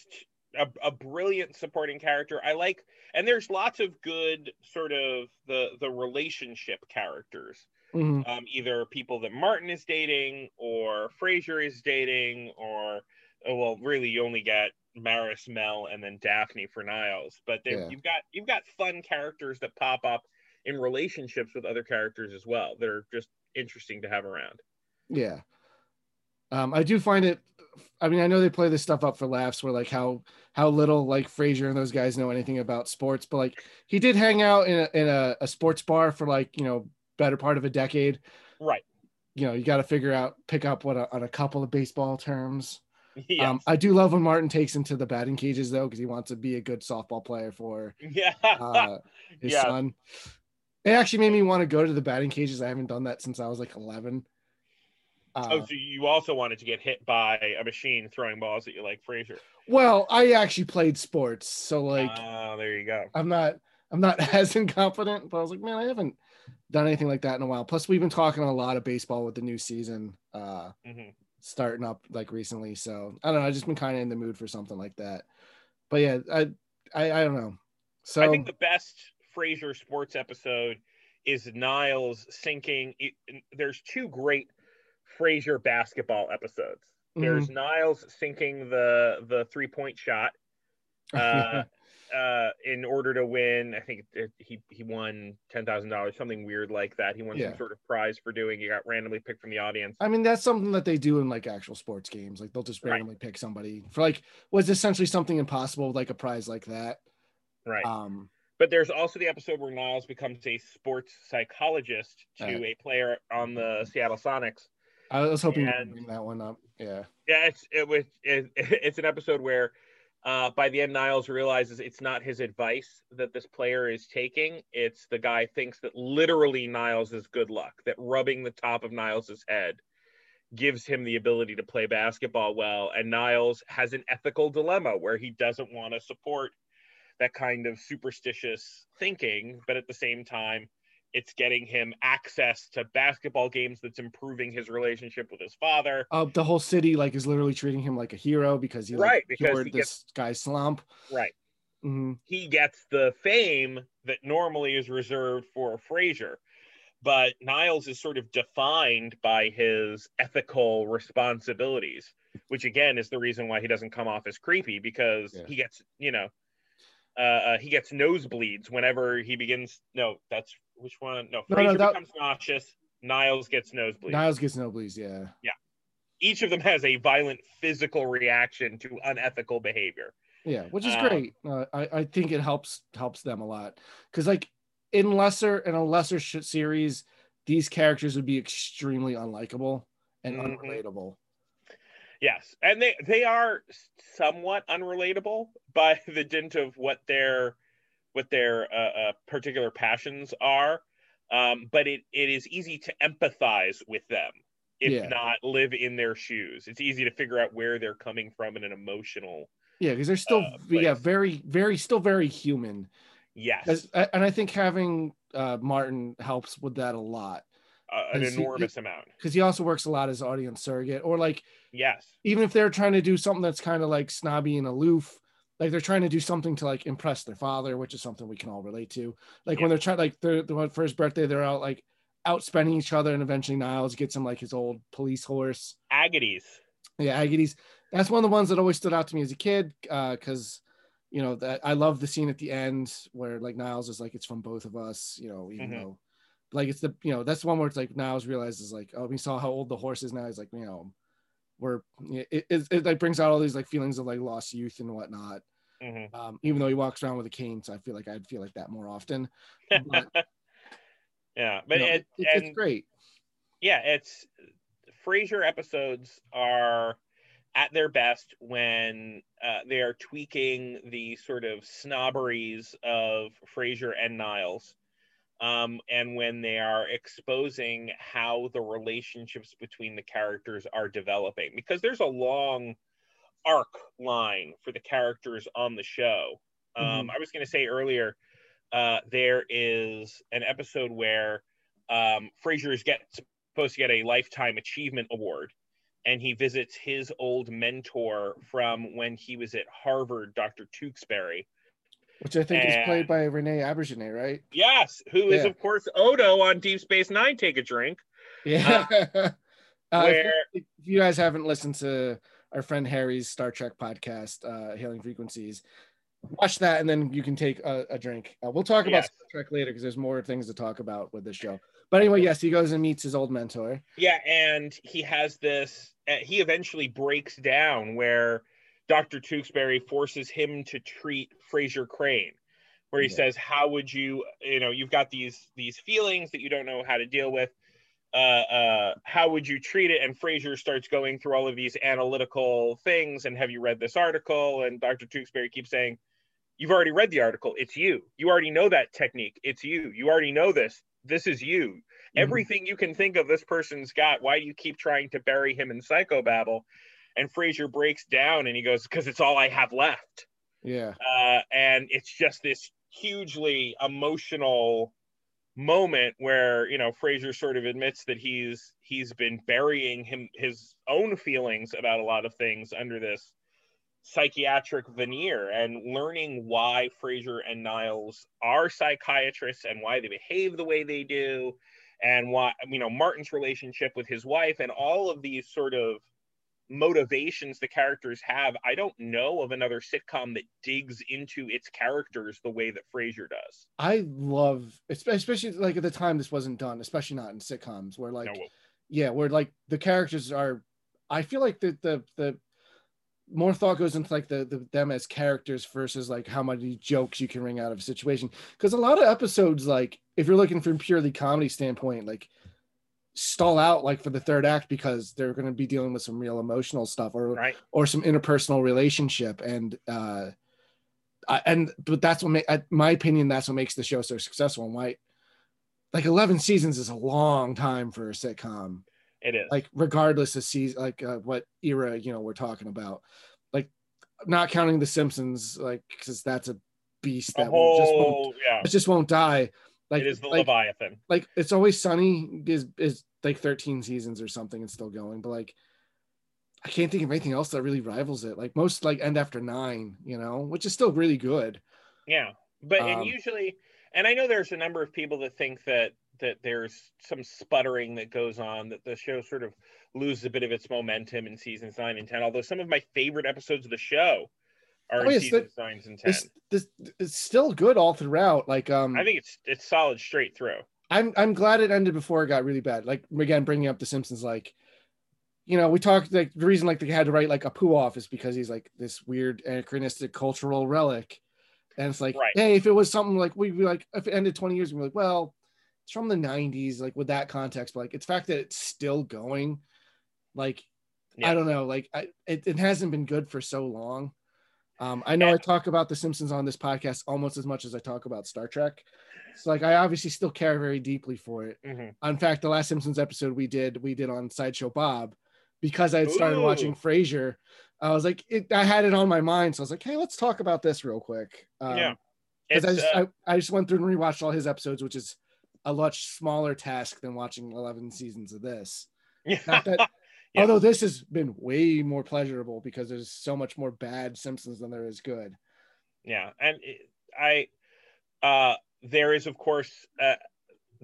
A, a brilliant supporting character. I like, and there's lots of good sort of the the relationship characters. mhm. Um, either people that Martin is dating, or Frasier is dating, or oh, well, really, you only get Maris, Mel, and then Daphne for Niles. But they, Yeah. you've got you've got fun characters that pop up in relationships with other characters as well. that are just interesting to have around. Yeah. Um, I do find it. I mean, I know they play this stuff up for laughs, where like how how little like Frasier and those guys know anything about sports, but like he did hang out in a, in a, a sports bar for like you know better part of a decade. Right. You know, you got to figure out pick up what a, on a couple of baseball terms. Yes. Um, I do love when Martin takes him to the batting cages though, because he wants to be a good softball player for yeah. uh, his Yeah. son. It actually made me want to go to the batting cages. I haven't done that since I was like 11. Uh, oh, so you also wanted to get hit by a machine throwing balls at you like Frasier. Well, I actually played sports, so like oh, there you go. I'm not I'm not as incompetent, but I was like, man, I haven't done anything like that in a while. Plus, we've been talking a lot of baseball with the new season uh hmm starting up like recently. So I don't know, I've just been kind of in the mood for something like that. But yeah, I I, I don't know. So I think the best Frasier sports episode is Niles sinking. It, there's two great Frasier basketball episodes. Mhm. There's Niles sinking the the three point shot uh, uh, in order to win. I think it, he he won ten thousand dollars, something weird like that. He won Yeah. some sort of prize for doing. He got randomly picked from the audience. I mean, that's something that they do in like actual sports games. Like they'll just Right. randomly pick somebody for like was essentially something impossible, like a prize like that. Right. Um, But there's also the episode where Niles becomes a sports psychologist to Right. a player on the Seattle Sonics. I was hoping And- bring that one up. Yeah. Yeah, it's it was it, it's an episode where uh, by the end Niles realizes it's not his advice that this player is taking. It's the guy thinks that literally Niles is good luck, that rubbing the top of Niles's head gives him the ability to play basketball well. And Niles has an ethical dilemma where he doesn't want to support that kind of superstitious thinking, but at the same time, it's getting him access to basketball games that's improving his relationship with his father. Uh, the whole city like is literally treating him like a hero because he like, Right, because cured he this gets- guy's slump. Right. hmm he gets the fame that normally is reserved for Frasier. but Niles is sort of defined by his ethical responsibilities, which again is the reason why he doesn't come off as creepy because Yeah. he gets, you know, uh, uh, he gets nosebleeds whenever he begins. No, that's which one? No, No, no, Frasier that- becomes nauseous. Niles gets nosebleeds. Niles gets nosebleeds. Yeah. Yeah. Each of them has a violent physical reaction to unethical behavior. Yeah, which is Um, great. Uh, I I think it helps helps them a lot because like in lesser in a lesser sh- series, these characters would be extremely unlikable and Mhm. unrelatable. Yes, and they they are somewhat unrelatable by the dint of what their what their uh, uh, particular passions are. Um, but it, it is easy to empathize with them, if Yeah. not live in their shoes. It's easy to figure out where they're coming from in an emotional. Yeah, because they're still Uh, yeah very very still very human. Yes, 'Cause- and I think having uh, Martin helps with that a lot uh, an Is he- enormous amount. because he also works a lot as audience surrogate or like Yes, even if they're trying to do something that's kind of like snobby and aloof like they're trying to do something to like impress their father which is something we can all relate to. Like when they're trying like the the his birthday they're out like out spending each other and eventually niles gets him like his old police horse. Agates. yeah aggies. That's one of the ones that always stood out to me as a kid uh because you know that i love the scene at the end where like niles is like it's from both of us you know even Mhm. though like it's the you know that's the one where it's like niles realizes like oh we saw how old the horse is now. He's like you know we're it, it, it like brings out all these like feelings of like lost youth and whatnot. Mhm. um even though he walks around with a cane so i feel like i'd feel like that more often. But, yeah, but you know, it, it- it's great. Yeah, it's Frasier episodes are at their best when uh, they are tweaking the sort of snobberies of Frasier and Niles, um, and when they are exposing how the relationships between the characters are developing, because there's a long arc line for the characters on the show. Um, I was going to say earlier, uh, there is an episode where um, Frasier is get supposed to get a lifetime achievement award, and he visits his old mentor from when he was at Harvard, Dr. Tewksbury. Which i think is played by rené Auberjonois, right Yes, who is Yeah. of course Odo on Deep Space Nine. Take a drink. Yeah. Uh, if, where if you guys haven't listened to our friend Harry's Star Trek podcast, uh, Hailing Frequencies, watch that and then you can take a, a drink. Uh, we'll talk about Yes. Star Trek later because there's more things to talk about with this show. But anyway, yes, he goes and meets his old mentor. Yeah, and he has this. Uh, he eventually breaks down where Dr. Tewksbury forces him to treat Frasier Crane, where he Yeah. says, "How would you? You know, you've got these these feelings that you don't know how to deal with. Uh, uh, how would you treat it?" And Frasier starts going through all of these analytical things. And have you read this article? And Dr. Tewksbury keeps saying, "You've already read the article. It's you. You already know that technique. It's you. You already know this. This is you." Mm-hmm. everything you can think of this person's got why do you keep trying to bury him in psychobabble and frasier breaks down and he goes because it's all i have left Yeah. uh, and it's just this hugely emotional moment where you know frasier sort of admits that he's he's been burying him his own feelings about a lot of things under this psychiatric veneer and learning why frasier and niles are psychiatrists and why they behave the way they do and why you know martin's relationship with his wife and all of these sort of motivations the characters have i don't know of another sitcom that digs into its characters the way that frasier does. I love, especially like at the time this wasn't done, especially not in sitcoms where like, No, yeah, where like the characters are, I feel like the, the, the, more thought goes into like the, the them as characters versus like how many jokes you can wring out of a situation. Because a lot of episodes like if you're looking from purely comedy standpoint like stall out like for the third act because they're going to be dealing with some real emotional stuff or right. or some interpersonal relationship. And uh I, and but that's what make my opinion that's what makes the show so successful. And why like 11 seasons is a long time for a sitcom. It is. Like regardless of season like uh, what era you know we're talking about. Like not counting the simpsons like because that's a beast that will just won't, whole yeah. it just won't die like it is the like, leviathan like it's always sunny is is like 13 seasons or something and still going but like i can't think of anything else that really rivals it like most like end after nine you know which is still really good Yeah, but and Um, usually, and I know there's a number of people that think that that there's some sputtering that goes on that the show sort of loses a bit of its momentum in seasons nine and ten. Although some of my favorite episodes of the show Oh, yes, seasons nine and ten. This it's still good all throughout. Like um, I think it's it's solid straight through. I'm I'm glad it ended before it got really bad. Like again, bringing up the Simpsons, like you know, we talked like the reason like they had to write like Apu off is because he's like this weird anachronistic cultural relic, and it's like, Right. hey, if it was something like we'd be like, if it ended 20 years, we'd be like, well, it's from the 90s, like with that context, but like it's the fact that it's still going, like Yeah. I don't know, like I, it, it hasn't been good for so long. Um, I know I talk about the Simpsons on this podcast almost as much as I talk about Star Trek. So like I obviously still care very deeply for it. Mhm. In fact, the last Simpsons episode we did, we did on Sideshow Bob, because I had started Ooh. watching Frasier. I was like, it, I had it on my mind, so I was like, hey, let's talk about this real quick. Um, Yeah. because I It's, just uh, I, I just went through and rewatched all his episodes, which is a much smaller task than watching 11 seasons of this. yeah. Not that, Yeah. Although this has been way more pleasurable because there's so much more bad Simpsons than there is good. yeah and it- i uh there is of course uh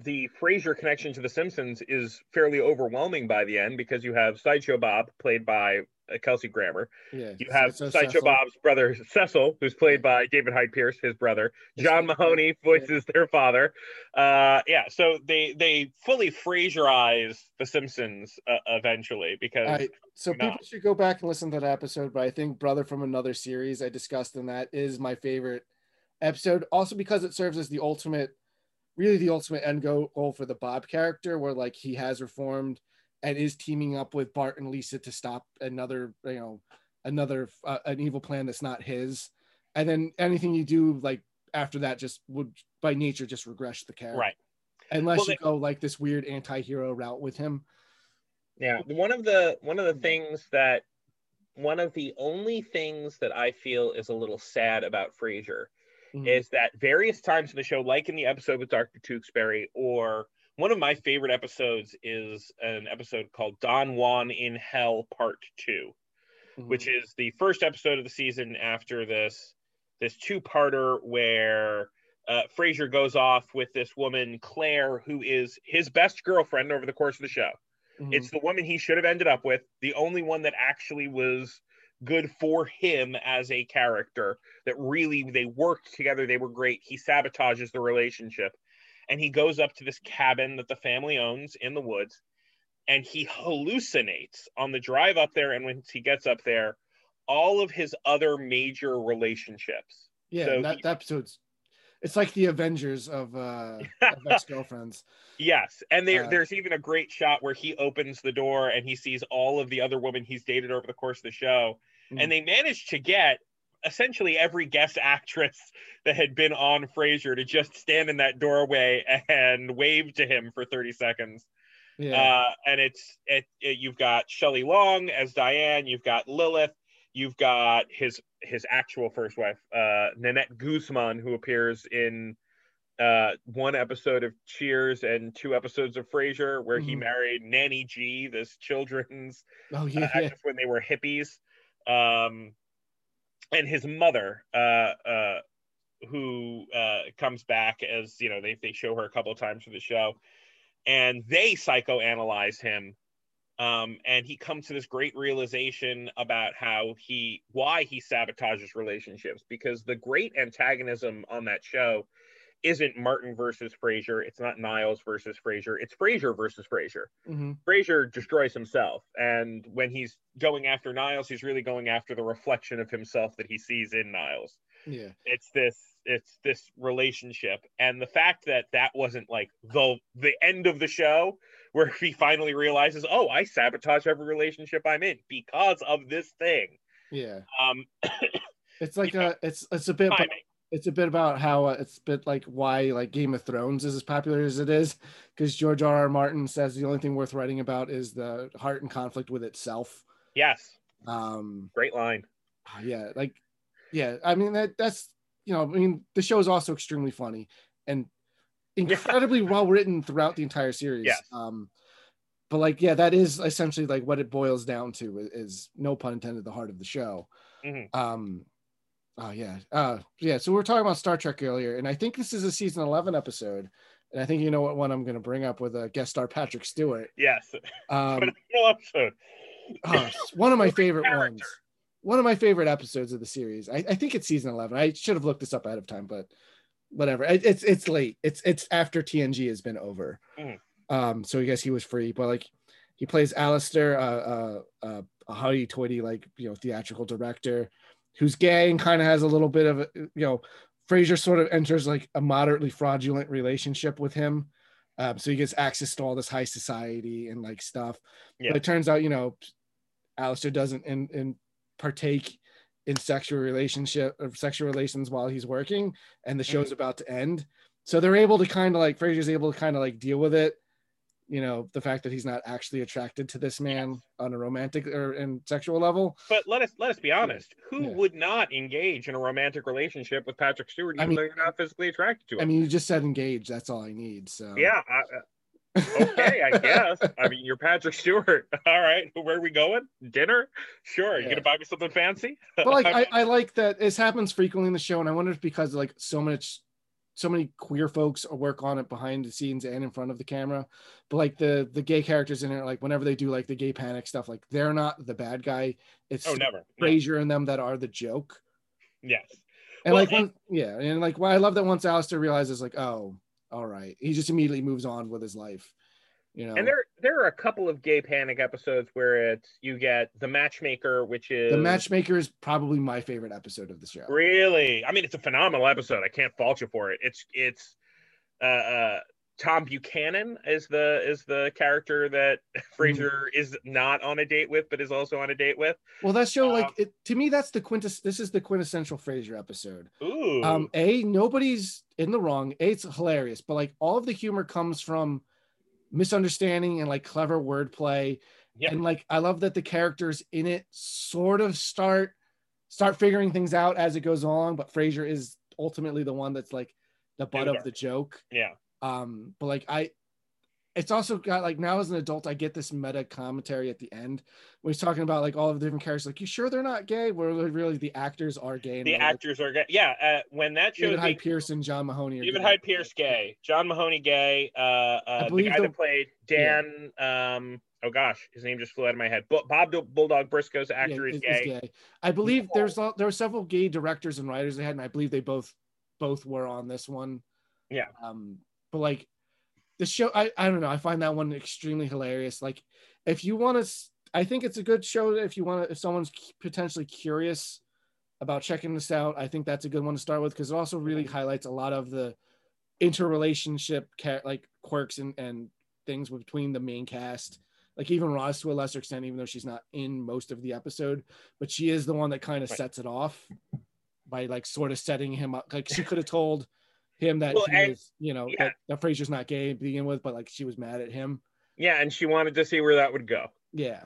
the Frasier connection to The Simpsons is fairly overwhelming by the end because you have Sideshow Bob, played by Kelsey Grammer. Yeah. You have So- so Sideshow Cecil- Bob's brother Cecil, who's played by David Hyde Pierce, his brother. John Mahoney voices their father. Uh, yeah, so they they fully Frasierize The Simpsons uh, eventually because I- so people should go back and listen to that episode, but I think Brother from Another Series I discussed in that is my favorite episode. Also because it serves as the ultimate, really the ultimate end goal for the Bob character, where like he has reformed and is teaming up with Bart and Lisa to stop another, you know, another uh, an evil plan that's not his. And then anything you do like after that just would by nature just regress the character. right. Unless Well, you they- go like this weird anti-hero route with him. Yeah, one of the one of the things that one of the only things that I feel is a little sad about Frasier Mhm. is that various times in the show, like in the episode with Dr. Tewksbury, or one of my favorite episodes is an episode called Don Juan in Hell Part 2 Mhm. which is the first episode of the season after this this two-parter where uh, Frasier goes off with this woman Claire, who is his best girlfriend over the course of the show. Mhm. It's the woman he should have ended up with, the only one that actually was good for him as a character. That really they worked together, they were great. He sabotages the relationship, and he goes up to this cabin that the family owns in the woods and he hallucinates on the drive up there and once he gets up there all of his other major relationships Yeah, So that, he- that episode's it's like the Avengers of uh of ex-girlfriends. yes and there, Uh, there's even a great shot where he opens the door and he sees all of the other women he's dated over the course of the show Mhm. and they manage to get essentially every guest actress that had been on Frasier to just stand in that doorway and wave to him for 30 seconds Yeah. Uh, and it's it, it you've got Shelley Long as Diane, you've got Lilith, you've got his his actual first wife, uh, Nanette Guzman, who appears in uh, one episode of Cheers and two episodes of Frasier, where he Mhm. married Nanny G, this children's oh uh, yeah, yeah. when they were hippies, um, and his mother, uh, uh, who uh, comes back as you know they they show her a couple of times for the show, and they psychoanalyze him, um, and he comes to this great realization about how he why he sabotages relationships because the great antagonism on that show isn't Martin versus Frasier, it's not Niles versus Frasier, it's Frasier versus Frasier. Mhm. Frasier destroys himself, and when he's going after Niles, he's really going after the reflection of himself that he sees in Niles. yeah. It's this, it's this relationship, and the fact that that wasn't like the the end of the show, where he finally realizes, oh, I sabotage every relationship I'm in because of this thing. Yeah. Um, It's like a it's it's a bit. It's a bit about how uh, it's a bit like why like Game of Thrones is as popular as it is because George R. R. Martin says the only thing worth writing about is the heart and conflict with itself. Yes, Um great line. yeah, like yeah, I mean that that's you know, I mean the show is also extremely funny and incredibly well written throughout the entire series. Yes. Um but like yeah, that is essentially like what it boils down to is, is no pun intended the heart of the show. Mhm. Um oh yeah. Uh yeah, so we were talking about Star Trek earlier and I think this is a season 11 episode and I think you know what one I'm going to bring up with a uh, guest star Patrick Stewart. Yes, Um, episode. oh, one of my favorite ones. One of my favorite episodes of the series. I, I think it's season 11. I should have looked this up ahead of time, but whatever. It, it's it's late. It's it's after TNG has been over. Mhm. Um, so I guess he was free, but like he plays Alistair, uh, uh, uh, a hoity-toity like you know theatrical director who's gay and kind of has a little bit of a, you know Frasier sort of enters like a moderately fraudulent relationship with him. Um, so he gets access to all this high society and like stuff. Yeah. But it turns out, you know, Alistair doesn't in, in partake in sexual relationship or sexual relations while he's working, and the show's about to end. So they're able to kind of like Frasier's able to kind of like deal with it. You know, the fact that he's not actually attracted to this man on a romantic or in sexual level. But let us let us be honest. Who Yeah. would not engage in a romantic relationship with Patrick Stewart, I even mean- though you're not physically attracted to him? I mean, you just said engage That's all I need. So yeah. I, uh, okay, I guess. I mean, you're Patrick Stewart. All right, where are we going? Dinner? Sure. You Yeah. gonna buy me something fancy? but like I, I like that this happens frequently in the show, and I wonder if because like so much so many queer folks work on it behind the scenes and in front of the camera. But like the the gay characters in it, like whenever they do like the gay panic stuff, like they're not the bad guy. It's oh, never. No. Frasier and them that are the joke. Yes. And Well, like when, yeah, and like well, I love that once Alistair realizes like, oh, all right, he just immediately moves on with his life. You know, And there there are a couple of gay panic episodes where it's you get the matchmaker, which is the matchmaker is probably my favorite episode of the show. Really, I mean, it's a phenomenal episode. I can't fault you for it. It's it's uh, uh Tom Buchanan is the is the character that Frasier is not on a date with, but is also on a date with. Well, that show, like Um, it, to me, that's the quintes. This is the quintessential Frasier episode. Ooh, Um, a nobody's in the wrong. A, it's hilarious, but like all of the humor comes from misunderstanding and like clever wordplay. Yep. And like I love that the characters in it sort of start start figuring things out as it goes along, but Frasier is ultimately the one that's like the butt of the joke. yeah, Um, but like I it's also got like now as an adult, I get this meta commentary at the end when he's talking about like all of the different characters. Like, you sure they're not gay? Where really the actors are gay. the like, actors are gay. Yeah, uh, when that show David Hyde Pierce and John Mahoney. Gay. Hyde Pierce gay, John Mahoney gay, uh, uh the guy the- that played Dan. Um, oh gosh, his name just flew out of my head. Bob Bulldog Briscoe's actor is, is- gay. is I believe there's there were several gay directors and writers they had, and I believe they both both were on this one. Yeah. Um, but like the show, I I don't know. I find that one extremely hilarious. Like, if you want to, I think it's a good show. If you want to, if someone's potentially curious about checking this out, I think that's a good one to start with because it also really highlights a lot of the interrelationship like quirks and and things between the main cast like even Roz to a lesser extent, even though she's not in most of the episode, but she is the one that kind of Right. sets it off by like sort of setting him up. Like she could have told him that Well, and- was, you know, yeah. that, that Frasier's not gay to begin with, but like she was mad at him. Yeah, and she wanted to see where that would go. Yeah.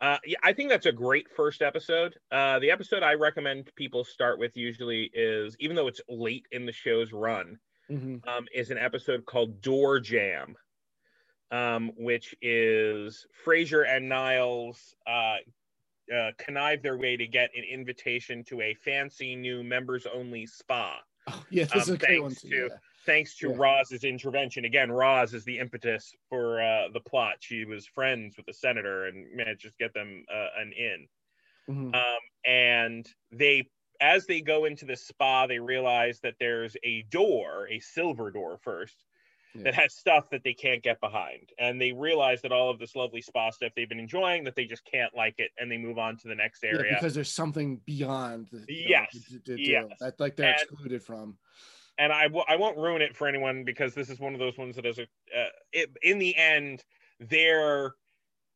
Uh, yeah, I think that's a great first episode. Uh, the episode I recommend people start with usually is, even though it's late in the show's run, Mhm. um, is an episode called Door Jam, um, which is Frasier and Niles uh, uh, connive their way to get an invitation to a fancy new members only spa. Oh, yeah, this is Um, a great one thanks too. to- yeah. Thanks to Yeah. Roz's intervention. Again, Roz is the impetus for uh, the plot. She was friends with the senator and managed to get them uh, an in. Mhm. um, and they as they go into the spa they realize that there's a door a silver door first Yeah. that has stuff that they can't get behind and they realize that all of this lovely spa stuff they've been enjoying that they just can't like it and they move on to the next Yeah, area because there's something beyond the, Yes, the yes. that like they're And- excluded from. and I w- I won't ruin it for anyone because this is one of those ones that is a uh, it, in the end their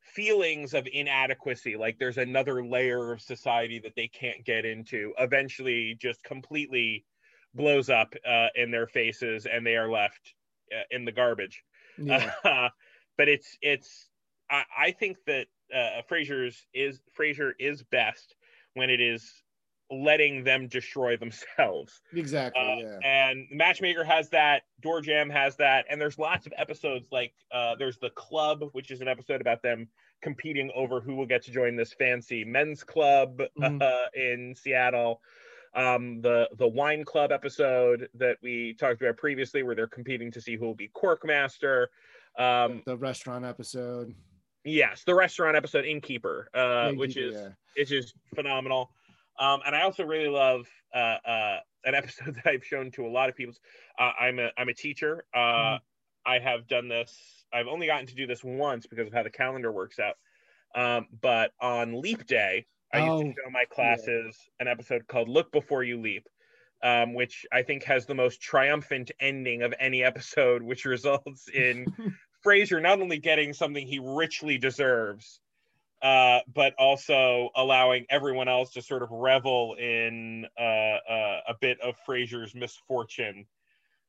feelings of inadequacy like there's another layer of society that they can't get into eventually just completely blows up uh, in their faces and they are left in the garbage Yeah. but it's it's I, I think that uh, Frasier's is Frasier is best when it is letting them destroy themselves exactly. uh, yeah. and matchmaker has that door jam has that and there's lots of episodes like uh, there's the club which is an episode about them competing over who will get to join this fancy men's club Mhm. uh, in seattle um, the the wine club episode that we talked about previously, where they're competing to see who will be cork master. Um, the restaurant episode. Yes, the restaurant episode, Innkeeper, uh, which is yeah. it's just phenomenal. Um, and I also really love uh, uh, an episode that I've shown to a lot of people. Uh, I'm a I'm a teacher. Uh, Mhm. I have done this. I've only gotten to do this once because of how the calendar works out. Um, but on Leap Day, I Oh, used to show my classes an episode called "Look Before You Leap," um, which I think has the most triumphant ending of any episode, which results in Frasier not only getting something he richly deserves, uh, but also allowing everyone else to sort of revel in uh, uh, a bit of Frasier's misfortune.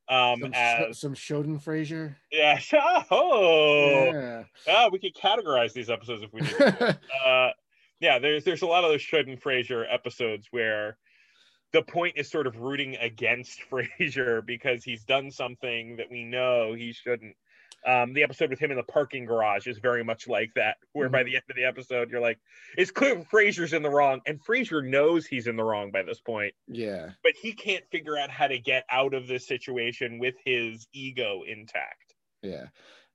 Um, some, as some Shoden Frasier. yeah, oh, Yeah. ah, we could categorize these episodes if we need. uh, yeah, there's there's a lot of those Shouldn't Frasier episodes where the point is sort of rooting against Frasier because he's done something that we know he shouldn't. Um, the episode with him in the parking garage is very much like that, where by the end of the episode, you're like, it's clear Frasier's in the wrong, and Frasier knows he's in the wrong by this point, yeah. but he can't figure out how to get out of this situation with his ego intact. Yeah.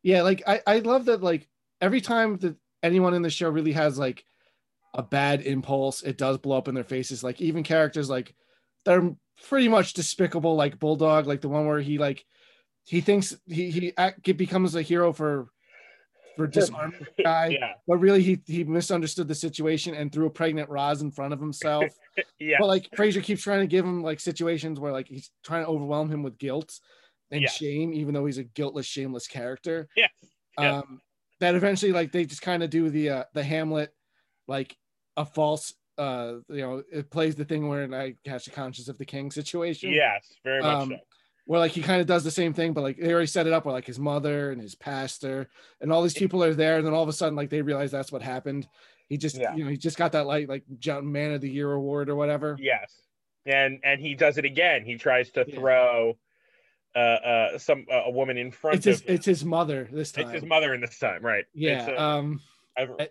Yeah. Like I, I love that like every time that anyone in the show really has like a bad impulse, it does blow up in their faces. Like even characters like they're pretty much despicable, like Bulldog, like the one where he like he thinks he he act, becomes a hero for for disarming the guy, yeah, but really he he misunderstood the situation and threw a pregnant Roz in front of himself. yeah, But like Frasier keeps trying to give him like situations where like he's trying to overwhelm him with guilt and Yeah. shame, even though he's a guiltless, shameless character. yeah, Yeah. Um, that eventually like they just kind of do the uh, the Hamlet, like a false uh you know it plays the thing where I catch the conscience of the king situation. yes, very much Um, so. Where like he kind of does the same thing, but like they already set it up where like his mother and his pastor and all these people are there, and then all of a sudden like they realize that's what happened. He just Yeah. you know he just got that like like Man of the Year award or whatever. Yes, and and he does it again. He tries to Yeah. throw uh, uh, some uh, a woman in front It's his of him. it's his mother this time. It's his mother in this time, right? yeah, um, I've, uh,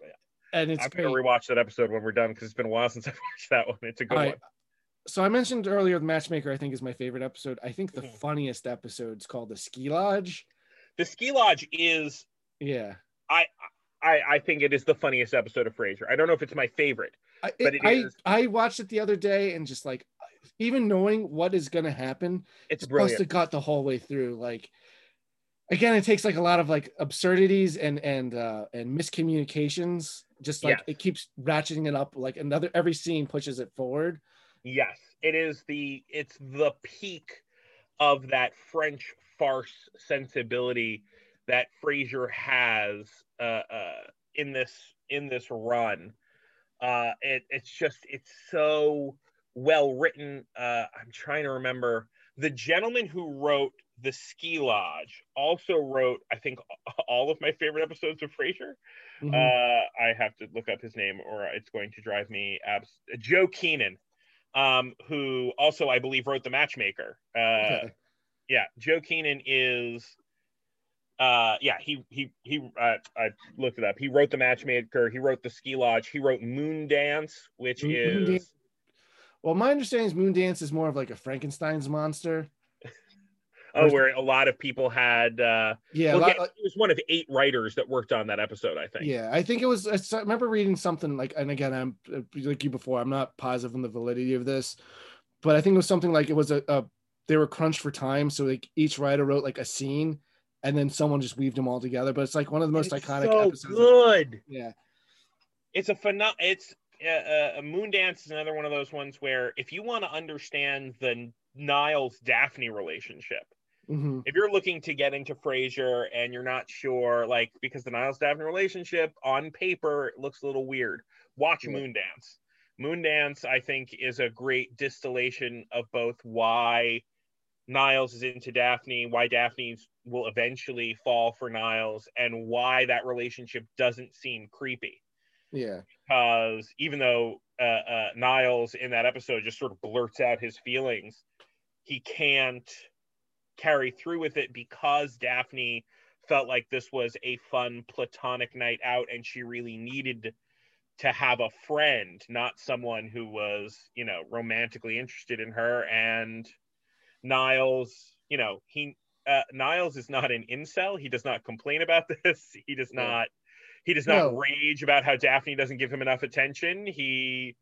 and it's I'm great. gonna rewatch that episode when we're done because it's been a while since I've watched that one. It's a good All one. So I mentioned earlier the matchmaker. I think is my favorite episode. I think the Mhm. funniest episode is called the ski lodge. The ski lodge is Yeah, I I I think it is the funniest episode of Frasier. I don't know if it's my favorite. I But it, I, is- I watched it the other day and just like even knowing what is gonna happen, It's supposed to gut the whole way through. Like again, it takes like a lot of like absurdities and and uh and miscommunications. Just like Yes. it keeps ratcheting it up. Like another every scene pushes it forward. Yes, it is the it's the peak of that French farce sensibility that Frasier has uh, uh, in this in this run. Uh, it, it's just it's so well written. Uh, I'm trying to remember the gentleman who wrote the Ski Lodge also wrote I think all of my favorite episodes of Frasier. Mhm. Uh, I have to look up his name, or it's going to drive me abs. Joe Keenan, um, who also I believe wrote The Matchmaker. Uh, Okay. Yeah, Joe Keenan is. Uh, yeah, he he he. Uh, I looked it up. He wrote The Matchmaker. He wrote The Ski Lodge. He wrote Moon Dance, which Moon- is Dance. Well, my understanding is Moon Dance is more of like a Frankenstein's monster. Oh, where a lot of people had. Uh, Yeah, a well, lot- yeah, he was one of eight writers that worked on that episode. I think. Yeah, I think it was. I remember reading something like, and again, I'm uh, like you before. I'm not positive on the validity of this, but I think it was something like it was a, a they were crunched for time, so like each writer wrote like a scene, and then someone just weaved them all together. But it's like one of the most It's iconic so episodes. Good. yeah, it's a phenom- it's uh, uh, Moondance is another one of those ones where if you want to understand the Niles Daphne relationship, hmm if you're looking to get into Frasier and you're not sure, like because the Niles Daphne relationship on paper looks a little weird, watch Yeah. Moondance. Moondance, I think, is a great distillation of both why Niles is into Daphne, why Daphne will eventually fall for Niles, and why that relationship doesn't seem creepy yeah, because even though uh, uh, Niles in that episode just sort of blurts out his feelings, he can't carry through with it because Daphne felt like this was a fun platonic night out and she really needed to have a friend, not someone who was, you know, romantically interested in her. And Niles, you know, he uh, Niles is not an incel. He does not complain about this. He does not. He does not No. rage about how Daphne doesn't give him enough attention. He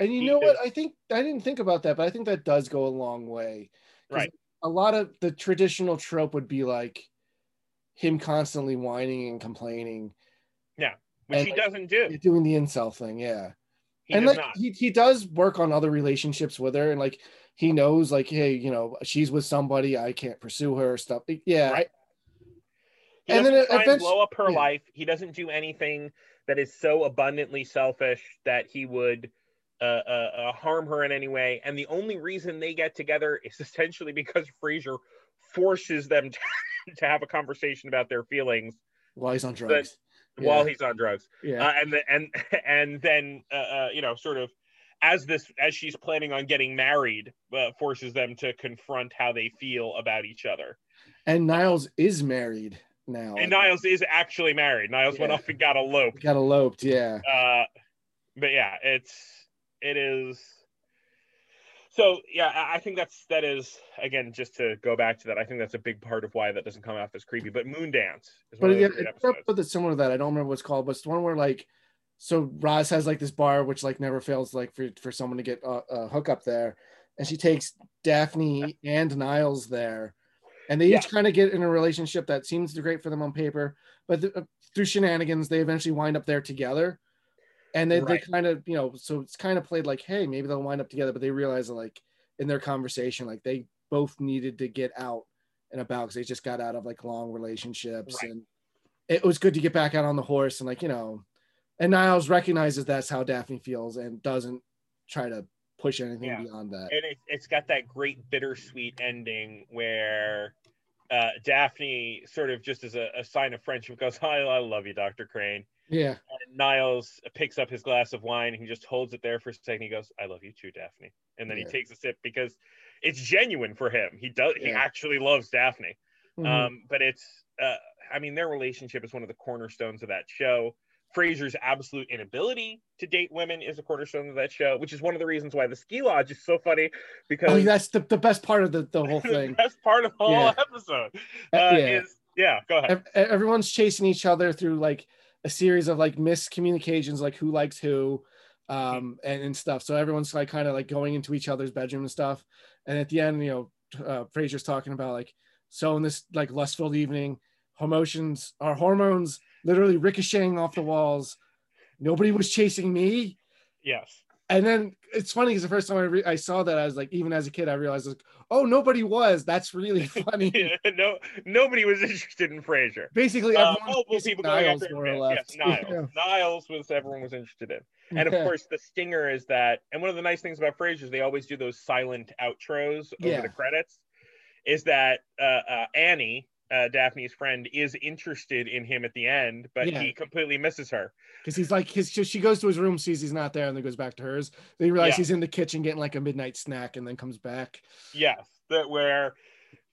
And you He know what? I think I didn't think about that, but I think that does go a long way. Right. A lot of the traditional trope would be like him constantly whining and complaining, Yeah, which And, he like, doesn't do. doing the incel thing. Yeah. He and like not. he, he does work on other relationships with her and like he knows like hey you know she's with somebody i can't pursue her stuff yeah Right. He and then try and eventually- blow up her yeah. life. He doesn't do anything that is so abundantly selfish that he would uh, uh, uh, harm her in any way. And the only reason they get together is essentially because Frasier forces them to, to have a conversation about their feelings while he's on drugs while Yeah. he's on drugs. yeah Uh, and the, and and then uh, uh, you know sort of as this as she's planning on getting married uh, forces them to confront how they feel about each other. and niles is married now And Niles is actually married. Niles went off and got eloped. got eloped yeah uh but yeah it's it is so yeah I- think that's that is again just to go back to that i think that's a big part of why that doesn't come off as creepy but moon dance but yeah it's but it's similar to that i don't remember what it's called but it's the one where like so Roz has like this bar which like never fails like for, for someone to get a, a hook up there and she takes daphne and niles there and they Yeah. each kind of get in a relationship that seems great for them on paper but th- uh, through shenanigans they eventually wind up there together and they, Right. they kind of you know so it's kind of played like hey maybe they'll wind up together but they realize like in their conversation like they both needed to get out and about because they just got out of like long relationships Right. and it was good to get back out on the horse and like you know and niles recognizes that's how daphne feels and doesn't try to push anything Yeah. beyond that and it, it's got that great bittersweet ending where uh, Daphne sort of just as a, a sign of friendship goes, I, I love you, Dr. Crane. Yeah And Niles picks up his glass of wine and he just holds it there for a second. He goes, I love you too, Daphne. And then Yeah. he takes a sip because it's genuine for him. He does, he actually loves Daphne. Mhm. Um, but it's, uh, I mean, their relationship is one of the cornerstones of that show. Frasier's absolute inability to date women is a cornerstone of that show, which is one of the reasons why the ski lodge is so funny because oh, that's the, the best part of the, the whole the thing best part of the whole Yeah. episode Uh, uh, yeah. is yeah. Go ahead. Everyone's chasing each other through like a series of like miscommunications like who likes who um and, and stuff. So everyone's like kind of like going into each other's bedroom and stuff. And at the end you know uh, Frasier's talking about like so in this like lustful evening emotions our hormones literally ricocheting off the walls. Nobody was chasing me. Yes. And then it's funny because the first time I, re- I saw that I was like even as a kid I realized like oh nobody was that's really funny no, nobody was interested in Frasier. basically Uh, everyone multiple people going Niles after more or left Yes, Niles. Niles was everyone was interested in. And of course, the stinger is that, and one of the nice things about Frasier is they always do those silent outros over Yeah. the credits. Is that uh, uh, Annie, uh, Daphne's friend, is interested in him at the end, but Yeah. he completely misses her. because he's like his she goes to his room sees he's not there and then goes back to hers they realize Yeah. he's in the kitchen getting like a midnight snack and then comes back Yes, that where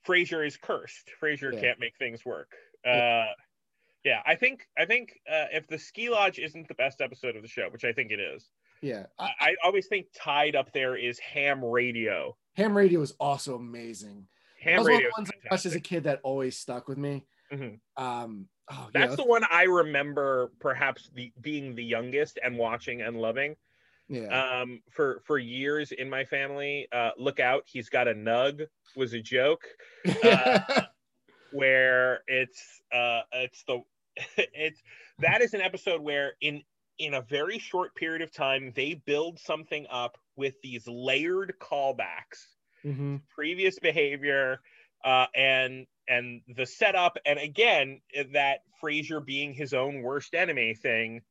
Frasier is cursed. Frasier Yeah. can't make things work. Yeah. Uh, yeah, I think I think uh, if the ski lodge isn't the best episode of the show, which I think it is, yeah I, I always think tied up there is Ham Radio. ham radio is also amazing that Ham was one of Radio. the ones i watched as a kid that always stuck with me Mhm. um oh That's yeah the one I remember, perhaps the being the youngest and watching and loving. yeah Um, for for years in my family, uh, look out, he's got a nug was a joke. uh, where it's uh it's the it's that is an episode where in in a very short period of time they build something up with these layered callbacks Mhm. previous behavior uh and and the setup and again that Frasier being his own worst enemy thing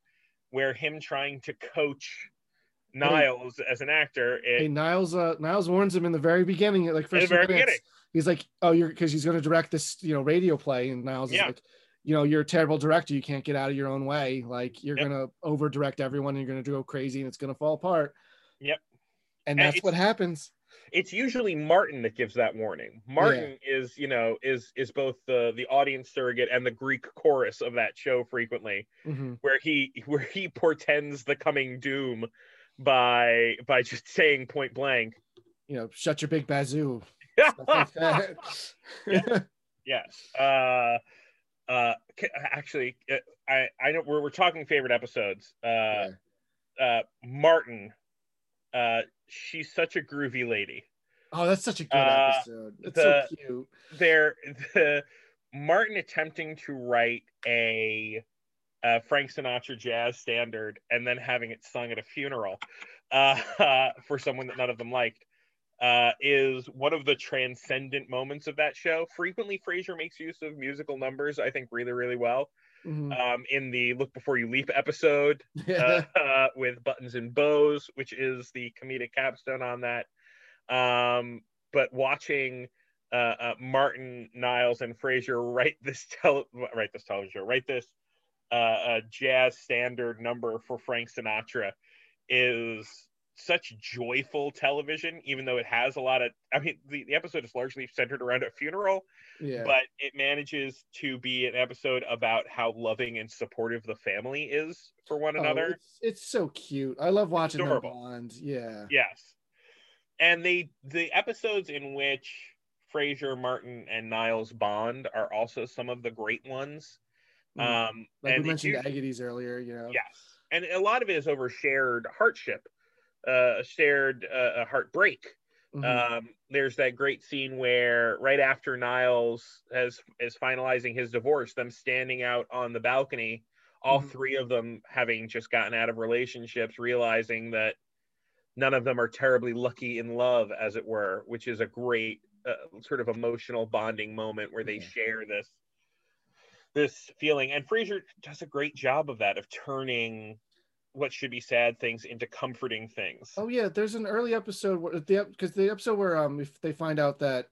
where him trying to coach Niles as an actor it, hey niles uh niles warns him in the very beginning like first very minutes. beginning he's like oh you're because he's going to direct this you know radio play and niles Yeah. is like you know you're a terrible director you can't get out of your own way like you're Yep. going to over direct everyone and you're going to go crazy and it's going to fall apart Yep. and And that's what happens it's usually Martin that gives that warning. Martin yeah. is, you know, is is both the the audience surrogate and the Greek chorus of that show frequently, mm-hmm. where he where he portends the coming doom by by just saying point blank, you know, shut your big bazoo. yes. Uh, uh, actually, uh, I I know we're we're talking favorite episodes. Uh, yeah. uh, Martin uh, she's such a groovy lady. Oh, that's such a good uh, episode. It's the, so cute. There, the Martin attempting to write a, a, Frank Sinatra jazz standard and then having it sung at a funeral uh, for someone that none of them liked uh, is one of the transcendent moments of that show. Frequently, Frasier makes use of musical numbers, I think, really, really well. Mm-hmm. Um, in the Look Before You Leap episode uh, uh, with Buttons and Bows, which is the comedic capstone on that. Um, but watching uh, uh Martin Niles and Frasier write this tele- write this television show, write this uh, jazz standard number for Frank Sinatra is such joyful television, even though it has a lot of. I mean, the, the episode is largely centered around a funeral, yeah. but it manages to be an episode about how loving and supportive the family is for one oh, another. It's, it's, so cute. I love watching them bond. Yeah. Yes. And they the episodes in which Frasier, Martin, and Niles bond are also some of the great ones. Mm. Um, like we mentioned Aggies earlier, you know. Yes, and a lot of it is over shared heartship uh, shared uh, a heartbreak. Mm-hmm. Um, there's that great scene where right after Niles has is finalizing his divorce, them standing out on the balcony, all mm-hmm. three of them having just gotten out of relationships, realizing that none of them are terribly lucky in love, as it were, which is a great uh, sort of emotional bonding moment where they mm-hmm. share this this feeling. And Frasier does a great job of that, of turning what should be sad things into comforting things. Oh yeah, there's an early episode where the because the episode where um if they find out that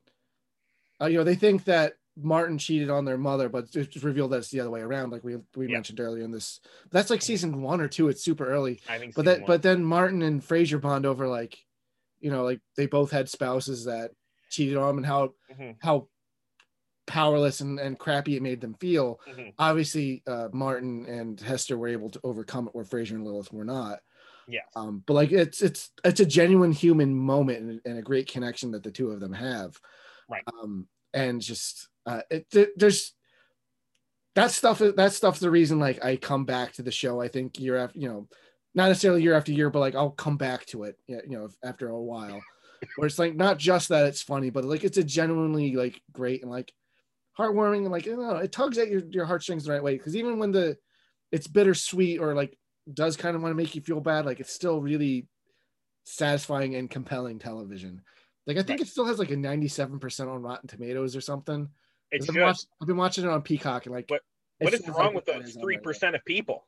uh, you know they think that Martin cheated on their mother, but it's revealed that it's the other way around, like we we yeah. mentioned earlier in this. That's like season one or two. It's super early. I think. But that one. but then Martin and Frasier bond over like, you know, like they both had spouses that cheated on them and how mm-hmm. how powerless and, and crappy it made them feel. Mm-hmm. Obviously, uh, Martin and Hester were able to overcome it, where Frasier and Lilith were not. Yeah. Um, but like it's it's it's a genuine human moment and, and, a great connection that the two of them have. Right. Um, and just uh, it, it there's that stuff that stuff's the reason like I come back to the show. I think year after you know, not necessarily year after year, but like I'll come back to it. You know, after a while. where it's like not just that it's funny, but like it's a genuinely like great and like heartwarming and like you know, it tugs at your, your heartstrings the right way because even when the it's bittersweet or like does kind of want to make you feel bad like it's still really satisfying and compelling television like i think right. it still has like a 97% on rotten tomatoes or something it's I've, been watch, I've been watching it on peacock and like what, what is wrong like with those 3% of people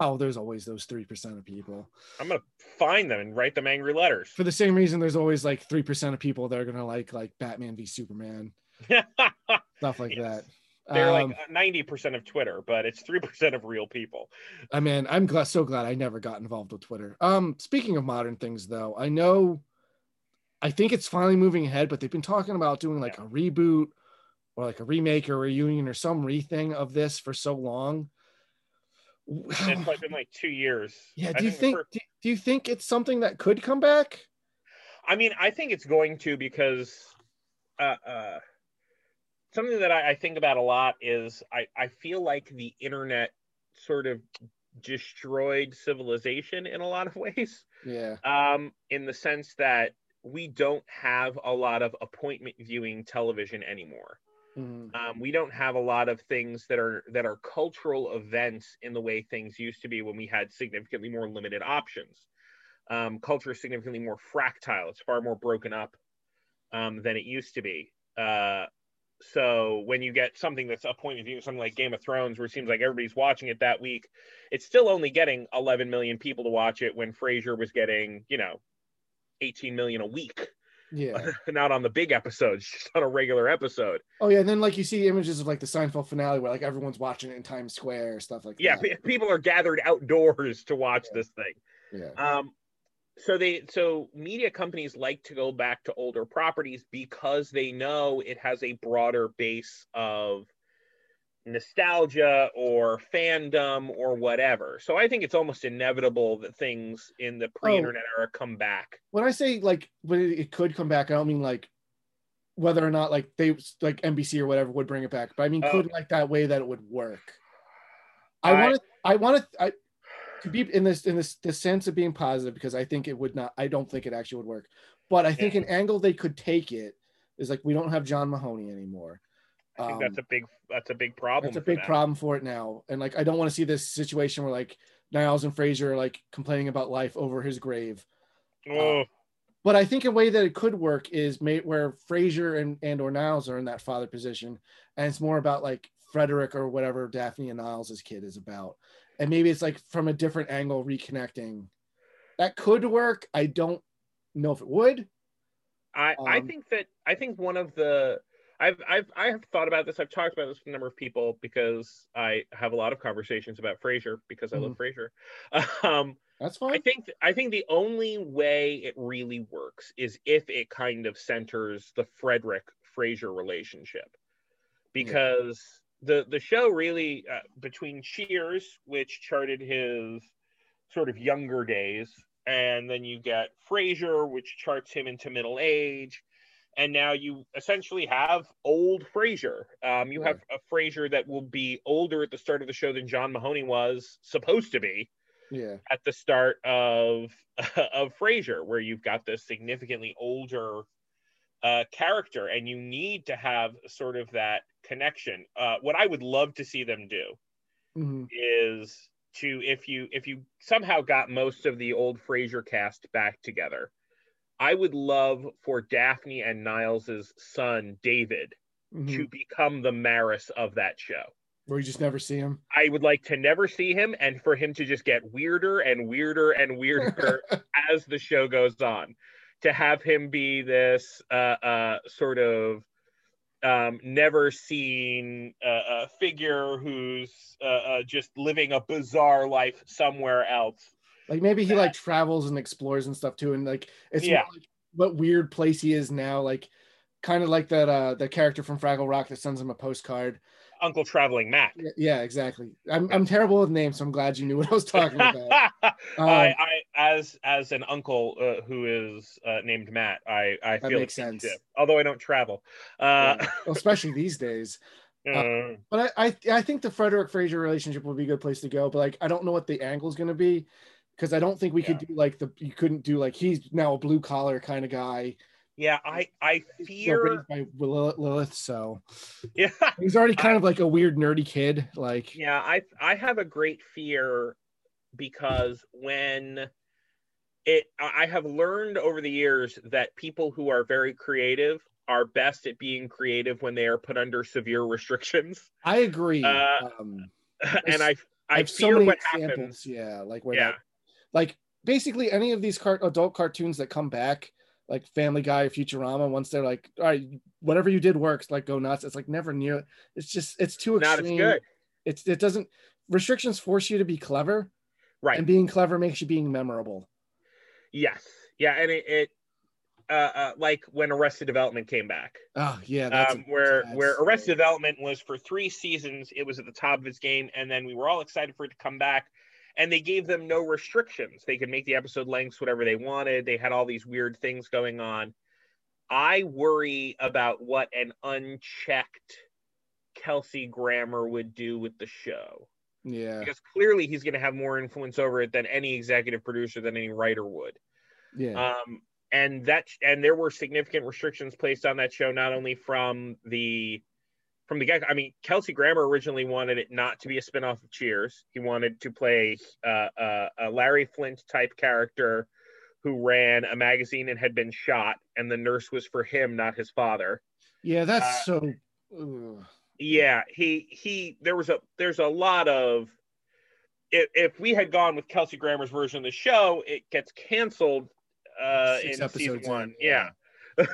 Oh, there's always those three percent of people. I'm gonna find them and write them angry letters. For the same reason, there's always like three percent of people that are gonna like like Batman v Superman. stuff like yes. that. They're um, like ninety percent of Twitter, but it's three percent of real people. I mean, I'm glad, so glad I never got involved with Twitter. Um, speaking of modern things, though, I know, I think it's finally moving ahead, but they've been talking about doing like yeah. a reboot or like a remake or reunion or some rething of this for so long. It's like been like two years. Yeah. Do I you think? First... do you think it's something that could come back? I mean, I think it's going to because. Uh, uh something that I, I think about a lot is I, I feel like the internet sort of destroyed civilization in a lot of ways. Yeah. Um, in the sense that we don't have a lot of appointment viewing television anymore. Mm-hmm. Um, we don't have a lot of things that are that are cultural events in the way things used to be when we had significantly more limited options. Um, culture is significantly more fractile. It's far more broken up um, than it used to be. Uh, so when you get something that's a point of view, something like Game of Thrones, where it seems like everybody's watching it that week, it's still only getting 11 million people to watch it when Frasier was getting, you know, 18 million a week. Yeah. Not on the big episodes, just on a regular episode. Oh yeah, and then like you see images of like the Seinfeld finale where like everyone's watching it in Times Square, stuff like yeah, that. Yeah, people are gathered outdoors to watch yeah. this thing. Yeah. Um, so they so media companies like to go back to older properties because they know it has a broader base of nostalgia or fandom or whatever. So I think it's almost inevitable that things in the oh. pre-internet oh, era come back. When I say like when it, could come back, I don't mean like whether or not like they like NBC or whatever would bring it back, but I mean oh. could like that way that it would work. I want to I want to I to be in this in this the sense of being positive because I think it would not I don't think it actually would work. But I think yeah. an angle they could take it is like we don't have John Mahoney anymore. I think um, that's a big that's a big problem. That's a big problem for it now. And like I don't want to see this situation where like Niles and Frasier are like complaining about life over his grave. Oh. Uh, but I think a way that it could work is made where Frasier and and or Niles are in that father position, and it's more about like Frederick or whatever Daphne and Niles' kid is about, and maybe it's like from a different angle reconnecting. That could work. I don't know if it would. I um, I think that I think one of the I've I've I have thought about this. I've talked about this with a number of people because I have a lot of conversations about Frasier because I mm. love Frasier. Um, That's fine. I think I think the only way it really works is if it kind of centers the Frederick Frasier relationship, because. The the show really uh, between Cheers, which charted his sort of younger days, and then you get Frasier, which charts him into middle age and now you essentially have old Frasier. Um, you have a Frasier that will be older at the start of the show than John Mahoney was supposed to be. Yeah. At the start of of Frasier, where you've got this significantly older uh, character, and you need to have sort of that connection. Uh, what I would love to see them do mm-hmm. is to if you if you somehow got most of the old Frasier cast back together I would love for Daphne and Niles's son David mm-hmm. to become the Maris of that show. Where you just never see him. I would like to never see him, and for him to just get weirder and weirder and weirder as the show goes on. To have him be this uh, uh, sort of um, never seen uh, a figure who's uh, uh, just living a bizarre life somewhere else like maybe he like travels and explores and stuff too, and like it's yeah. like what weird place he is now, like kind of like that uh the character from Fraggle Rock that sends him a postcard. Uncle Traveling Matt. Yeah, exactly. I'm, I'm terrible with names, so I'm glad you knew what I was talking about. um, I, I, as as an uncle uh, who is uh, named Matt, I I feel makes sense. Too, although I don't travel, uh, yeah. especially these days. Uh, but I, I I think the Frederick Frasier relationship would be a good place to go. But like I don't know what the angle is going to be because I don't think we yeah. could do like the you couldn't do like he's now a blue collar kind of guy. Yeah, I I fear by Lilith, so yeah, he's already kind of like a weird nerdy kid. Like yeah, I I have a great fear because when it I have learned over the years that people who are very creative are best at being creative when they are put under severe restrictions. I agree. Uh, um, and I I, I fear so what examples, happens. Yeah, like where yeah. that like basically any of these car- adult cartoons that come back like family guy futurama once they're like all right whatever you did works like go nuts. It's like never near it's just it's too extreme Not as good. it's it doesn't restrictions force you to be clever. Right. And being clever makes you being memorable. Yes. Yeah and it, it uh, uh, like when Arrested Development came back. Oh yeah, um, where where Arrested Development was for three seasons, it was at the top of its game, and then we were all excited for it to come back and they gave them no restrictions. They could make the episode lengths whatever they wanted. They had all these weird things going on. I worry about what an unchecked Kelsey Grammer would do with the show. Yeah. Because clearly he's going to have more influence over it than any executive producer, than any writer would. Yeah. Um, and that, and there were significant restrictions placed on that show, not only from the from the get I mean, Kelsey Grammer originally wanted it not to be a spinoff of Cheers. He wanted to play uh, uh, a Larry Flynt type character who ran a magazine and had been shot, and the nurse was for him, not his father. Yeah, that's uh, so. Ugh. Yeah, he he. There was a there's a lot of. If, if we had gone with Kelsey Grammer's version of the show, it gets canceled uh, in season one. In, yeah.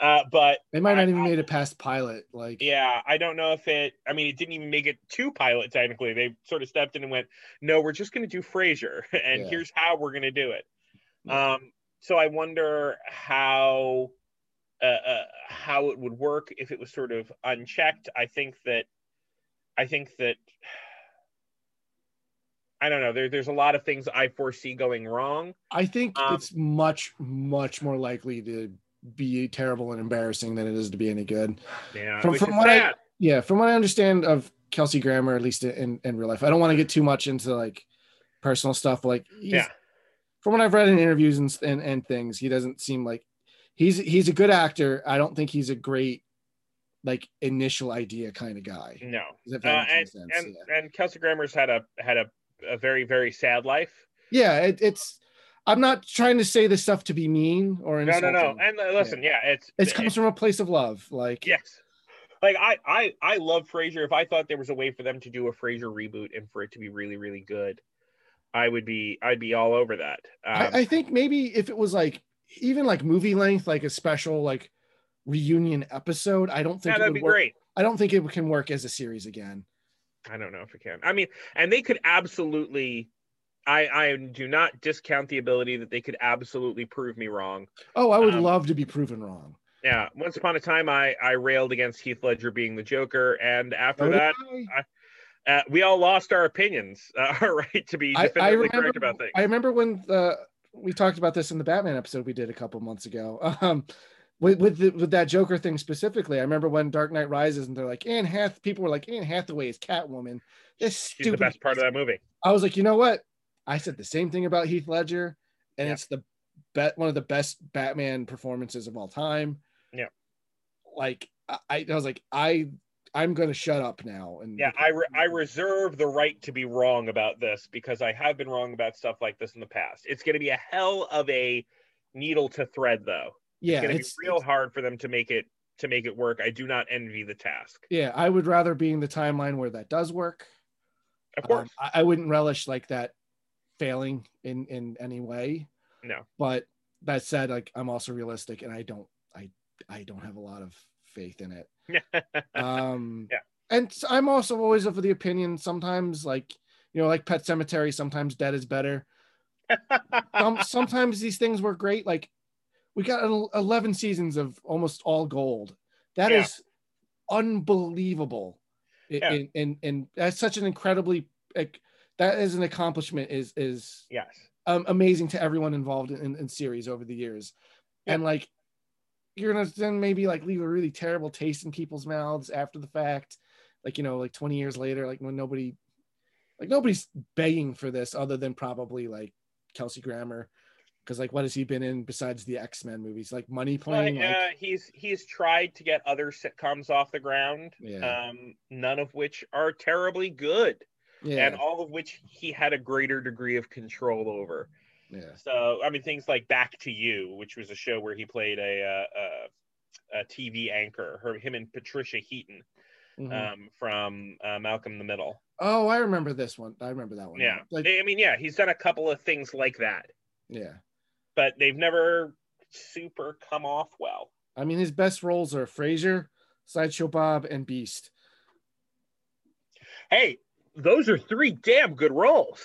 yeah. Uh, but they might not I, even I, made it past pilot. Like, yeah, I don't know if it. I mean, it didn't even make it to pilot. Technically, they sort of stepped in and went, "No, we're just going to do Frasier, and yeah. here's how we're going to do it." Um, so I wonder how uh, uh, how it would work if it was sort of unchecked. I think that I think that I don't know. There, there's a lot of things I foresee going wrong. I think Um, it's much, much more likely to be terrible and embarrassing than it is to be any good. Yeah, From- from what I- Yeah, from what I understand of Kelsey Grammer, at least in, in real life, I don't want to get too much into like personal stuff. Like, Yeah. from what I've read in interviews and, and and things, he doesn't seem like he's he's a good actor. I don't think he's a great like initial idea kind of guy. no. Uh, and and yeah. and Kelsey Grammer's had a had a, a very very sad life. yeah, it, it's. I'm not trying to say this stuff to be mean or insulting. no, no. no. And listen, yeah, it's it comes from a place of love. Like, yes. Like I, I, I love Frasier. If I thought there was a way for them to do a Frasier reboot and for it to be really, really good, I would be, I'd be all over that. Um, I, I think maybe if it was like even like movie length, like a special like reunion episode, I don't think yeah, that'd would be work. great. I don't think it can work as a series again. I don't know if it can. I mean, and they could absolutely. I, I do not discount the ability that they could absolutely prove me wrong. Oh, I would Um, love to be proven wrong. Yeah, once upon a time, I I railed against Heath Ledger being the Joker, and after that, I. uh, we all lost our opinions. Uh, our right to be I, I remember, correct about things. I remember when the we talked about this in the Batman episode we did a couple months ago. Um, with with, the, with that Joker thing specifically, I remember when Dark Knight Rises and they're like Anne Hath. People were like Anne Hathaway is Catwoman. This She's the stupid. best part of that movie. I was like, you know what? I said the same thing about Heath Ledger, and Yeah. it's the bet one of the best Batman performances of all time. Yeah. Like I, I was like, I I'm gonna shut up now. And Yeah, I, re- I reserve the right to be wrong about this because I have been wrong about stuff like this in the past. It's going to be a hell of a needle to thread, though. yeah, it's going to be real it's- hard for them to make it to make it work. I do not envy the task. yeah. I would rather be in the timeline where that does work. Of Um, course, I, I wouldn't relish like that failing in in any way. no. But that said, like I'm also realistic, and I don't I I don't have a lot of faith in it. um Yeah. and I'm also always of the opinion sometimes like you know like Pet Sematary sometimes dead is better um, sometimes these things were great like we got 11 seasons of almost all gold That is Yeah. unbelievable I- Yeah. in, in, in that's such an incredibly like, that is an accomplishment is is yes. um, amazing to everyone involved in, in series over the years. Yeah. And like, you're gonna then maybe like leave a really terrible taste in people's mouths after the fact, like you know, like 20 years later, like when nobody, like nobody's begging for this other than probably like Kelsey Grammer, because like what has he been in besides the X Men movies, like Money Well, Plane? like, uh, he's he's tried to get other sitcoms off the ground, Yeah. um, none of which are terribly good, yeah, and all of which he had a greater degree of control over. yeah, So I mean, things like Back to You, which was a show where he played a uh, a, a TV anchor, her him and Patricia Heaton Mhm. um, from uh, Malcolm in the Middle. oh, I remember this one. I remember that one. Yeah, like I mean, yeah, he's done a couple of things like that, yeah. but they've never super come off well. I mean, his best roles are Frasier, Sideshow Bob, and Beast. Hey, those are three damn good roles.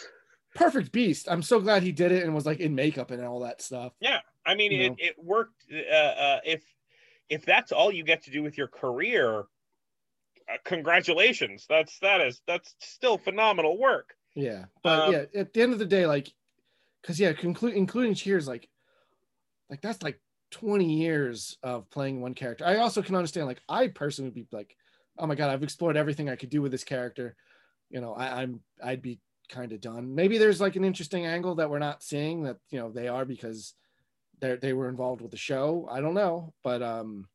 perfect beast. I'm so glad he did it and was like in makeup and all that stuff. Yeah, I mean, You it, know. it worked. Uh, uh, if if that's all you get to do with your career, uh, congratulations. That's that is that's still phenomenal work. Yeah, but Um, yeah, at the end of the day, like, because yeah, conclude including Cheers, like, like that's like 20 years of playing one character. I also can understand, like, I personally would be like, oh my god, I've explored everything I could do with this character. You know, I, I'm I'd be kind of done. Maybe there's like an interesting angle that we're not seeing that you know they are because they they were involved with the show. I don't know, but um,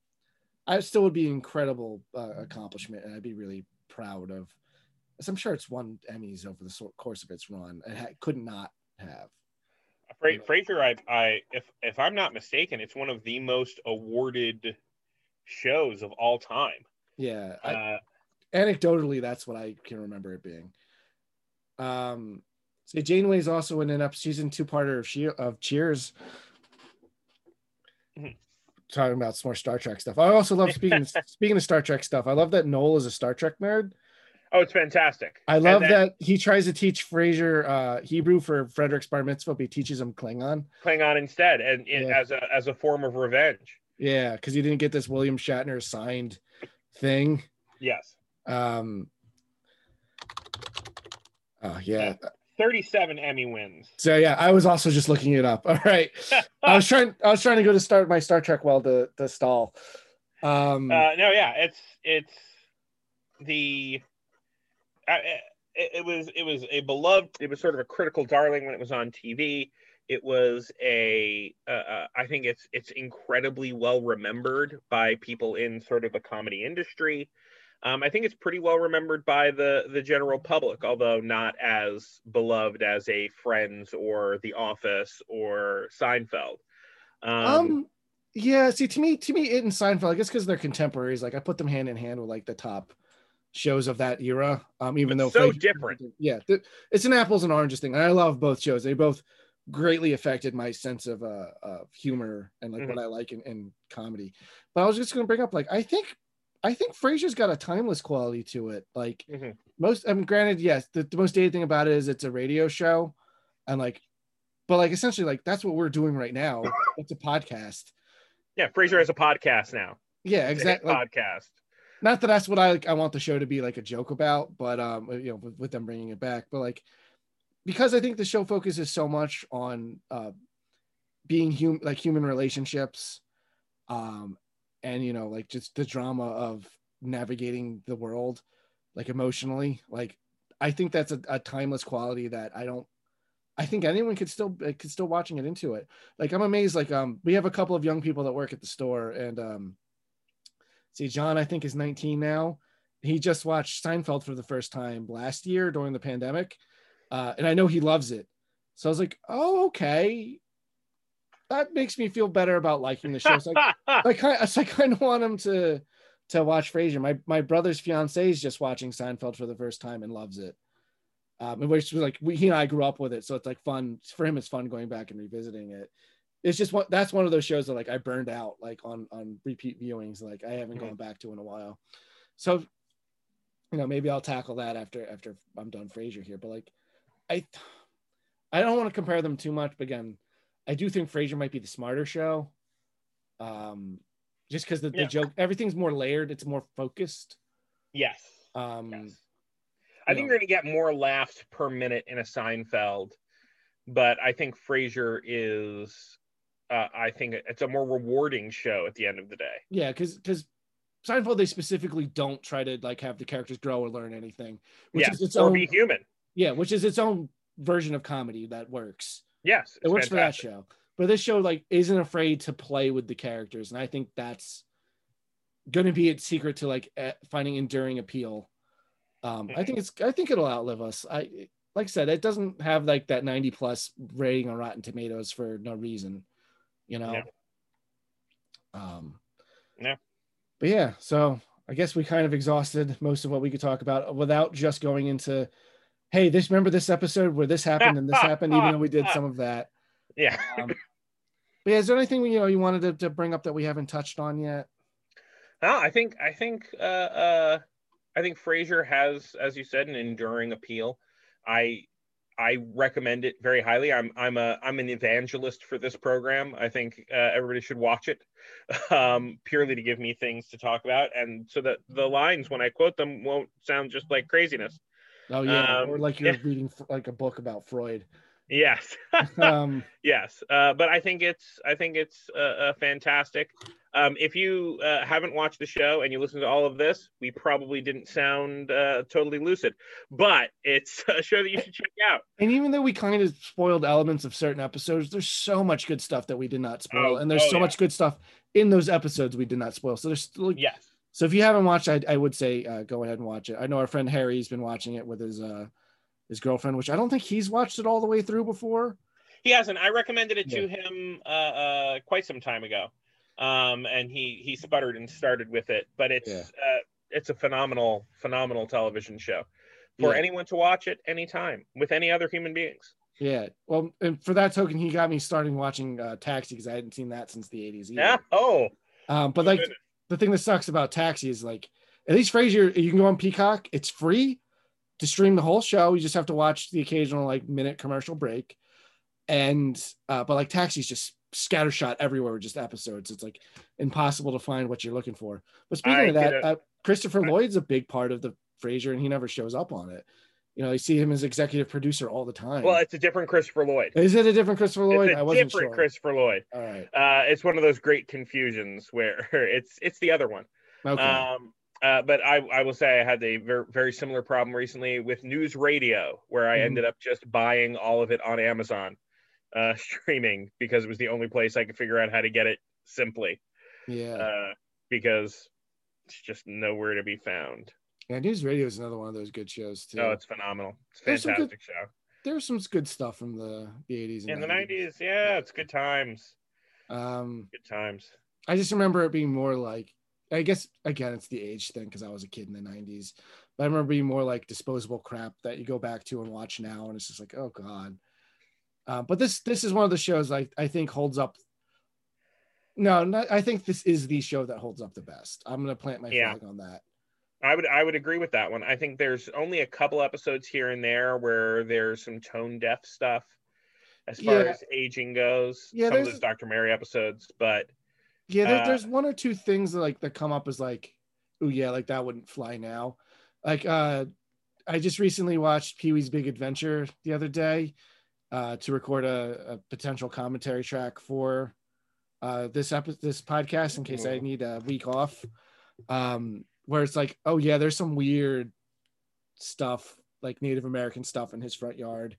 I still would be incredible uh, accomplishment, and I'd be really proud of. As I'm sure it's won Emmys over the course of its run. It ha- could not have. Fra- Frasier, I, I, if if I'm not mistaken, it's one of the most awarded shows of all time. Yeah, I, Uh, anecdotally, that's what I can remember it being. Um, so Janeway's also in an up season two parter of, she- of Cheers. Mhm. Talking about some more Star Trek stuff. I also love speaking speaking of Star Trek stuff. I love that Noel is a Star Trek nerd. Oh, it's fantastic. I love then- that he tries to teach Frasier uh, Hebrew for Frederick's bar mitzvah, but he teaches him Klingon. Klingon instead, and Yeah. as a as a form of revenge. Yeah, because he didn't get this William Shatner signed thing. Yes, Um, oh yeah. thirty-seven Emmy wins. So yeah, I was also just looking it up. All right, I was trying. I was trying to go to start my Star Trek well to to stall. Um, Uh, no, yeah, it's it's the uh, it, it was it was a beloved. It was sort of a critical darling when it was on TV. It was a uh, uh, I think it's it's incredibly well remembered by people in sort of the comedy industry. Um, I think it's pretty well remembered by the the general public, although not as beloved as a Friends or The Office or Seinfeld. um, yeah. See, to me, to me, it and Seinfeld. I guess because they're contemporaries. Like I put them hand in hand with like the top shows of that era. Um, even though so Frasier- different. Yeah, it's an apples and oranges thing. And I love both shows. They both greatly affected my sense of uh, of humor and like what I like in, in comedy. But I was just going to bring up like I think I think Frasier's got a timeless quality to it. Like Mhm. most, I mean, granted, yes, the, the most dated thing about it is it's a radio show, and like, but like essentially like that's what we're doing right now. It's a podcast. yeah, Frasier has a podcast now. Yeah, It's a hit exactly. Podcast. not that that's what I I want the show to be like a joke about, but um, you know, with, with them bringing it back, but like because I think the show focuses so much on uh being human, like human relationships, um, and you know, like just the drama of navigating the world, like emotionally, like I think that's a, a timeless quality that I don't. I think anyone could still could still watching it into it. Like I'm amazed. Like um, we have a couple of young people that work at the store, and um, see, John I think is 19 now. He just watched Seinfeld for the first time last year during the pandemic, uh, and I know he loves it. So I was like, oh okay, that makes me feel better about liking the show. Like, I, I kind of, I kind of want him to to watch Frasier. My my brother's fiance is just watching Seinfeld for the first time and loves it. Um, and which was like we, he and I grew up with it, so it's like fun for him. It's fun going back and revisiting it. It's just one that's one of those shows that like I burned out like on on repeat viewings. Like I haven't Mhm. gone back to in a while. So you know maybe I'll tackle that after after I'm done Frasier here. But like I I don't want to compare them too much. But again, I do think Frasier might be the smarter show. Um, just because the, Yeah. the joke, everything's more layered, it's more focused. yes. Um, Yes. I think know. you're going to get more laughs per minute in a Seinfeld, but I think Frasier is. Uh, I think it's a more rewarding show at the end of the day. yeah, because because Seinfeld they specifically don't try to like have the characters grow or learn anything, which yes, is its or own be human. yeah, which is its own version of comedy that works. Yes, It works fantastic. for that show, but this show like isn't afraid to play with the characters, and I think that's going to be its secret to like finding enduring appeal. Um, I think it's I think it'll outlive us. I like I said, it doesn't have like that 90 plus rating on Rotten Tomatoes for no reason, you know. Yeah. Um, Yeah. But yeah, so I guess we kind of exhausted most of what we could talk about without just going into, hey, this remember this episode where this happened and this happened, even though we did some of that. Yeah. Um, but yeah, is there anything you know you wanted to, to bring up that we haven't touched on yet? No, I think I think uh, uh, I think Frasier has, as you said, an enduring appeal. I I recommend it very highly. I'm I'm a I'm an evangelist for this program. I think uh, everybody should watch it, um, purely to give me things to talk about, and so that the lines when I quote them won't sound just like craziness. Oh yeah, Um, or like you're yeah. reading like a book about Freud. Yes. Um, yes uh, but i think it's i think it's uh, uh, fantastic um, if you uh, haven't watched the show and you listen to all of this we probably didn't sound uh, totally lucid but it's a show that you should check out and even though we kind of spoiled elements of certain episodes, there's so much good stuff that we did not spoil, Oh, and there's oh, so yeah. much good stuff in those episodes we did not spoil. So there's still yes So if you haven't watched, I, I would say uh, go ahead and watch it. I know our friend Harry's been watching it with his uh, his girlfriend, which I don't think he's watched it all the way through before. he hasn't i recommended it to him uh, uh, quite some time ago um, and he he sputtered and started with it but it's Yeah. uh, it's a phenomenal phenomenal television show for Yeah. anyone to watch it anytime with any other human beings Yeah. Well, and for that token, he got me starting watching uh, Taxi because I hadn't seen that since the '80s. either. yeah oh Um, but like. The thing that sucks about Taxi is like at least Frasier, you can go on Peacock. It's free, to stream the whole show, you just have to watch the occasional like minute commercial break. And uh, but like Taxi's just scattershot everywhere just episodes. It's like impossible to find what you're looking for. But speaking I of that, uh, Christopher I- Lloyd's a big part of the Frasier, and he never shows up on it. You know, you see him as executive producer all the time. Well, it's a different Christopher Lloyd. is it a different Christopher Lloyd? It's I a wasn't different sure. Christopher Lloyd. All right. Uh, it's one of those great confusions where it's it's the other one. Okay. Um, uh, but I, I will say I had a very, very similar problem recently with News Radio, where I Mhm. ended up just buying all of it on Amazon uh, streaming because it was the only place I could figure out how to get it simply yeah. uh, because it's just nowhere to be found. Yeah. News Radio is another one of those good shows too. Oh, it's phenomenal. It's a There's good- fantastic show. There's some good stuff from the the 80s and In the 90s, yeah, it's good times. Um, Good times. I just remember it being more like, I guess again, it's the age thing because I was a kid in the 90s. But I remember being more like disposable crap that you go back to and watch now, and it's just like, oh god. Uh, but this this is one of the shows I I think holds up. No, not, I think this is the show that holds up the best. I'm gonna plant my Yeah. flag on that. I would I would agree with that one. I think there's only a couple episodes here and there where there's some tone deaf stuff as far Yeah. as aging goes. Yeah, some of there's- those Dr. Mary episodes, but Yeah, there, Uh, there's one or two things that like that come up as like, oh yeah, like that wouldn't fly now. Like uh I just recently watched Pee Wee's Big Adventure the other day uh to record a, a potential commentary track for uh this episode, this podcast in case I Mhm. need a week off. Um where it's like, oh yeah, there's some weird stuff like Native American stuff in his front yard.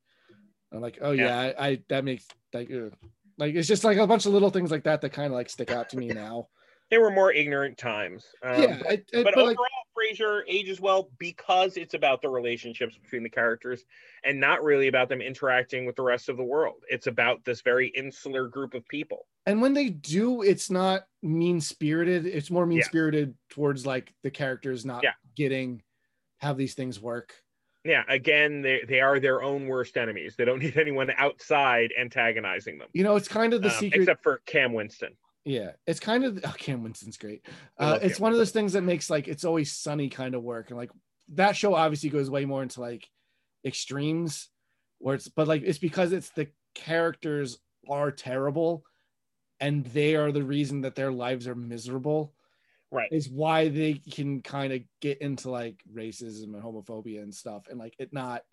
I'm like, oh yeah, Yeah. I, I that makes like ugh. like it's just like a bunch of little things like that that kind of like stick out to me now. they were more ignorant times. Um, yeah, I, I, but, but, overall, like Frasier ages well because it's about the relationships between the characters and not really about them interacting with the rest of the world. It's about this very insular group of people. And when they do, it's not mean spirited. It's more mean spirited towards like the characters not Yeah. getting how these things work. Yeah, again, they, they are their own worst enemies. They don't need anyone outside antagonizing them. You know, it's kind of the Um, secret. except for Cam Winston. yeah, it's kind of oh, Cam Winston's great. Uh, it's Cam one of those things that makes like it's always sunny kind of work, and like that show obviously goes way more into like extremes, where it's but like it's because it's the characters are terrible, and they are the reason that their lives are miserable. Right. is why they can kind of get into like racism and homophobia and stuff and like it not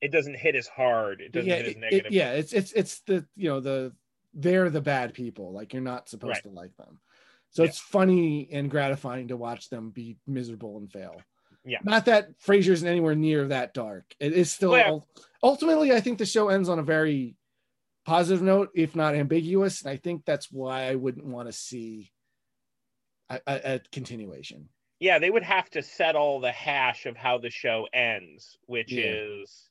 It doesn't hit as hard. It doesn't yeah hit as it- it- negative. yeah it's it's it's the you know the they're the bad people like you're not supposed Right. to like them so Yeah. it's funny and gratifying to watch them be miserable and fail Yeah. not that Frasier's anywhere near that dark it is still Well, ultimately I think the show ends on a very positive note if not ambiguous and I think that's why I wouldn't want to see a, a, a continuation yeah, they would have to settle the hash of how the show ends, which Yeah. is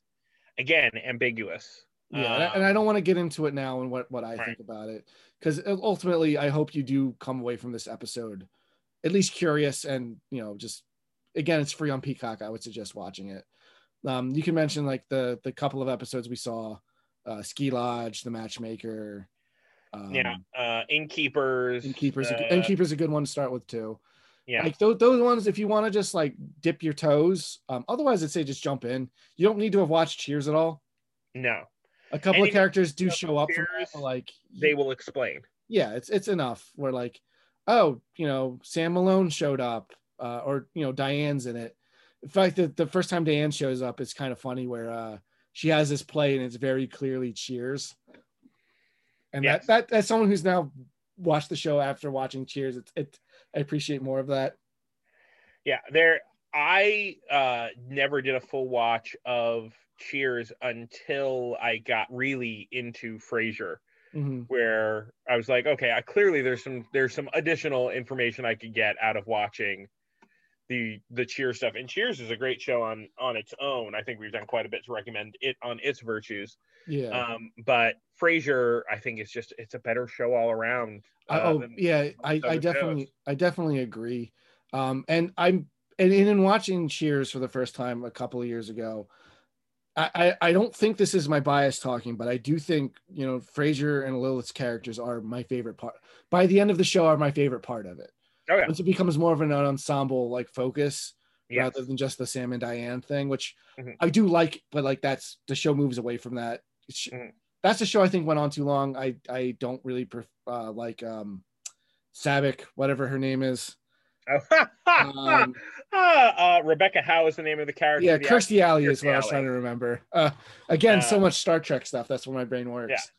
again ambiguous. Yeah, and I- and I Um, don't want to get into it now and what what I Right. think about it because ultimately I hope you do come away from this episode at least curious and you know just again it's free on Peacock. I would suggest watching it. Um, you can mention like the the couple of episodes we saw, uh, Ski Lodge, The Matchmaker. Um, yeah, uh, innkeepers. Innkeeper's, uh, Innkeeper's a good one to start with too. yeah, Like those, those ones, if you want to just like dip your toes. Um, otherwise, I'd say just jump in. You don't need to have watched Cheers at all. no, A couple And of characters do show up from Cheers, that, like they will explain. yeah, it's it's enough. Where like, oh, you know, Sam Malone showed up, uh, or you know, Diane's in it. In fact, the, the first time Diane shows up, it's kind of funny where uh, she has this play and it's very clearly Cheers. And Yes. that that as someone who's now watched the show after watching Cheers, it's it I appreciate more of that. Yeah, there. I uh, never did a full watch of Cheers until I got really into Frasier, Mhm. where I was like, okay, I, clearly there's some there's some additional information I could get out of watching the the Cheers stuff. And Cheers is a great show on on its own. I think we've done quite a bit to recommend it on its virtues. Yeah. Um, but Frasier, I think it's just it's a better show all around. Uh, oh than- yeah, I, I shows. definitely I definitely agree. Um, and I'm and in watching Cheers for the first time a couple of years ago, I, I I don't think this is my bias talking, but I do think you know Frasier and Lilith's characters are my favorite part. By the end of the show, are my favorite part of it. Oh yeah, Once it becomes more of an ensemble like focus Yes. rather than just the Sam and Diane thing, which Mhm. I do like, but like that's the show moves away from that. It's- Mhm. That's the show I think went on too long. I I don't really pref- uh, like um Saavik, whatever her name is. Um, uh, Rebecca Howe is the name of the character. Yeah, the Kirstie Alley is Kirstie what I was trying to remember. Uh, again, so Uh, much Star Trek stuff. That's where my brain works.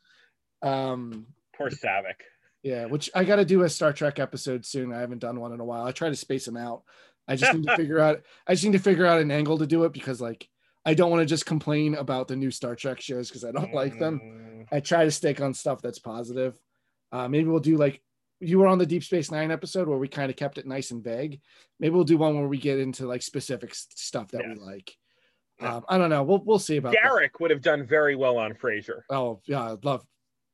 Um, Poor Saavik. Yeah, which I got to do a Star Trek episode soon. I haven't done one in a while. I try to space them out. I just need to figure out. I just need to figure out an angle to do it because, like, I don't want to just complain about the new Star Trek shows because I don't like them. Mm, I try to stick on stuff that's positive. Uh, maybe we'll do like you were on the Deep Space Nine episode where we kind of kept it nice and vague. Maybe we'll do one where we get into like specific stuff that we like. Um, I don't know. We'll we'll see about that. Garak would have done very well on Frasier. Oh yeah, I'd love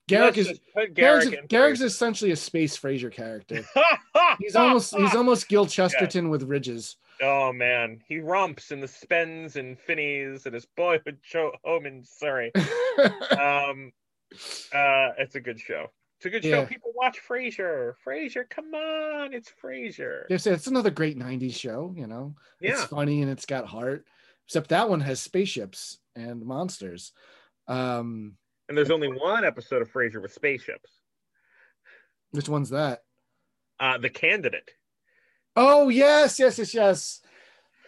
Garak is just put Garak's, Garak Garak's essentially a space Frasier character. He's almost he's almost Gil Chesterton with ridges. Oh man, he romps in the Spens and Finneys and his boyhood show home in Surrey. Um, uh, it's a good show. It's a good show. Yeah. People watch Frasier. Frasier, come on, it's Frasier. Yes, it's another great '90s show. You know, it's funny and it's got heart. Except that one has spaceships and monsters. Um, and there's only one episode of Frasier with spaceships. which one's that? Uh, the candidate. Oh yes, yes, yes, yes.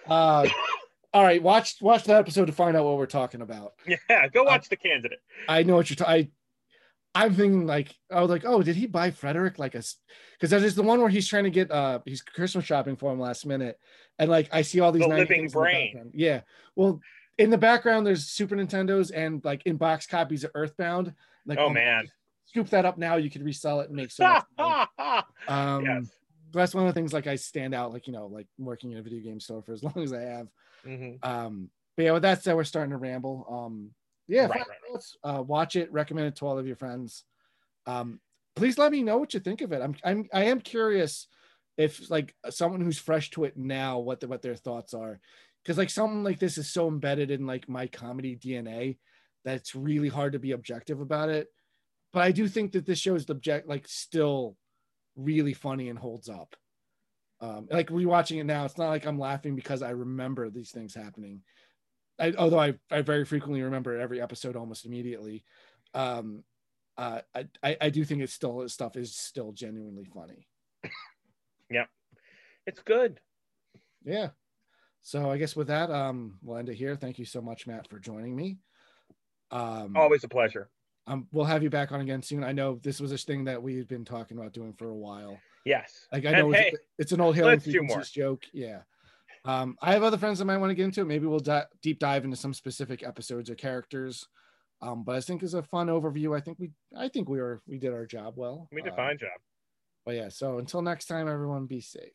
Uh, all right, watch watch that episode to find out what we're talking about. Yeah, go watch the candidate. I know what you're talking. I'm thinking like, I was like, oh, did he buy Frederick like a? Because that is the one where he's trying to get uh, he's Christmas shopping for him last minute, and like I see all these The living things the brain. Yeah, well, in the background there's Super Nintendos and like in box copies of Earthbound. Like, Oh man. scoop that up now. You could resell it and make so much. money. Um, yes. that's one of the things like I stand out, like you know, like working in a video game store for as long as I have. Mhm. Um, but yeah, with that said, we're starting to ramble. Um, yeah, Right, right, right. uh, watch it, recommend it to all of your friends. Um, please let me know what you think of it. I'm, I'm, I am curious if like someone who's fresh to it now, what the, what their thoughts are, because like something like this is so embedded in like my comedy DNA that it's really hard to be objective about it. But I do think that this show is the object, like still really funny and holds up. Um, like rewatching it now, it's not like I'm laughing because I remember these things happening. I, although I, I very frequently remember every episode almost immediately. Um, uh, I, I, I do think it's still stuff is still genuinely funny. Yeah, it's good. Yeah. So I guess with that, um, we'll end it here. Thank you so much, Matt, for joining me. Um, Always a pleasure. um, we'll have you back on again soon. I know this was a thing that we've been talking about doing for a while. Yes. Like I know hey, it's, it's an old let's Frequencies joke. Yeah. Um, I have other friends that might want to get into it. Maybe we'll di- deep dive into some specific episodes or characters. Um, but I think it's a fun overview. I think we, I think we were, we did our job well. we did a Uh, fine job. But yeah, so until next time, everyone, be safe.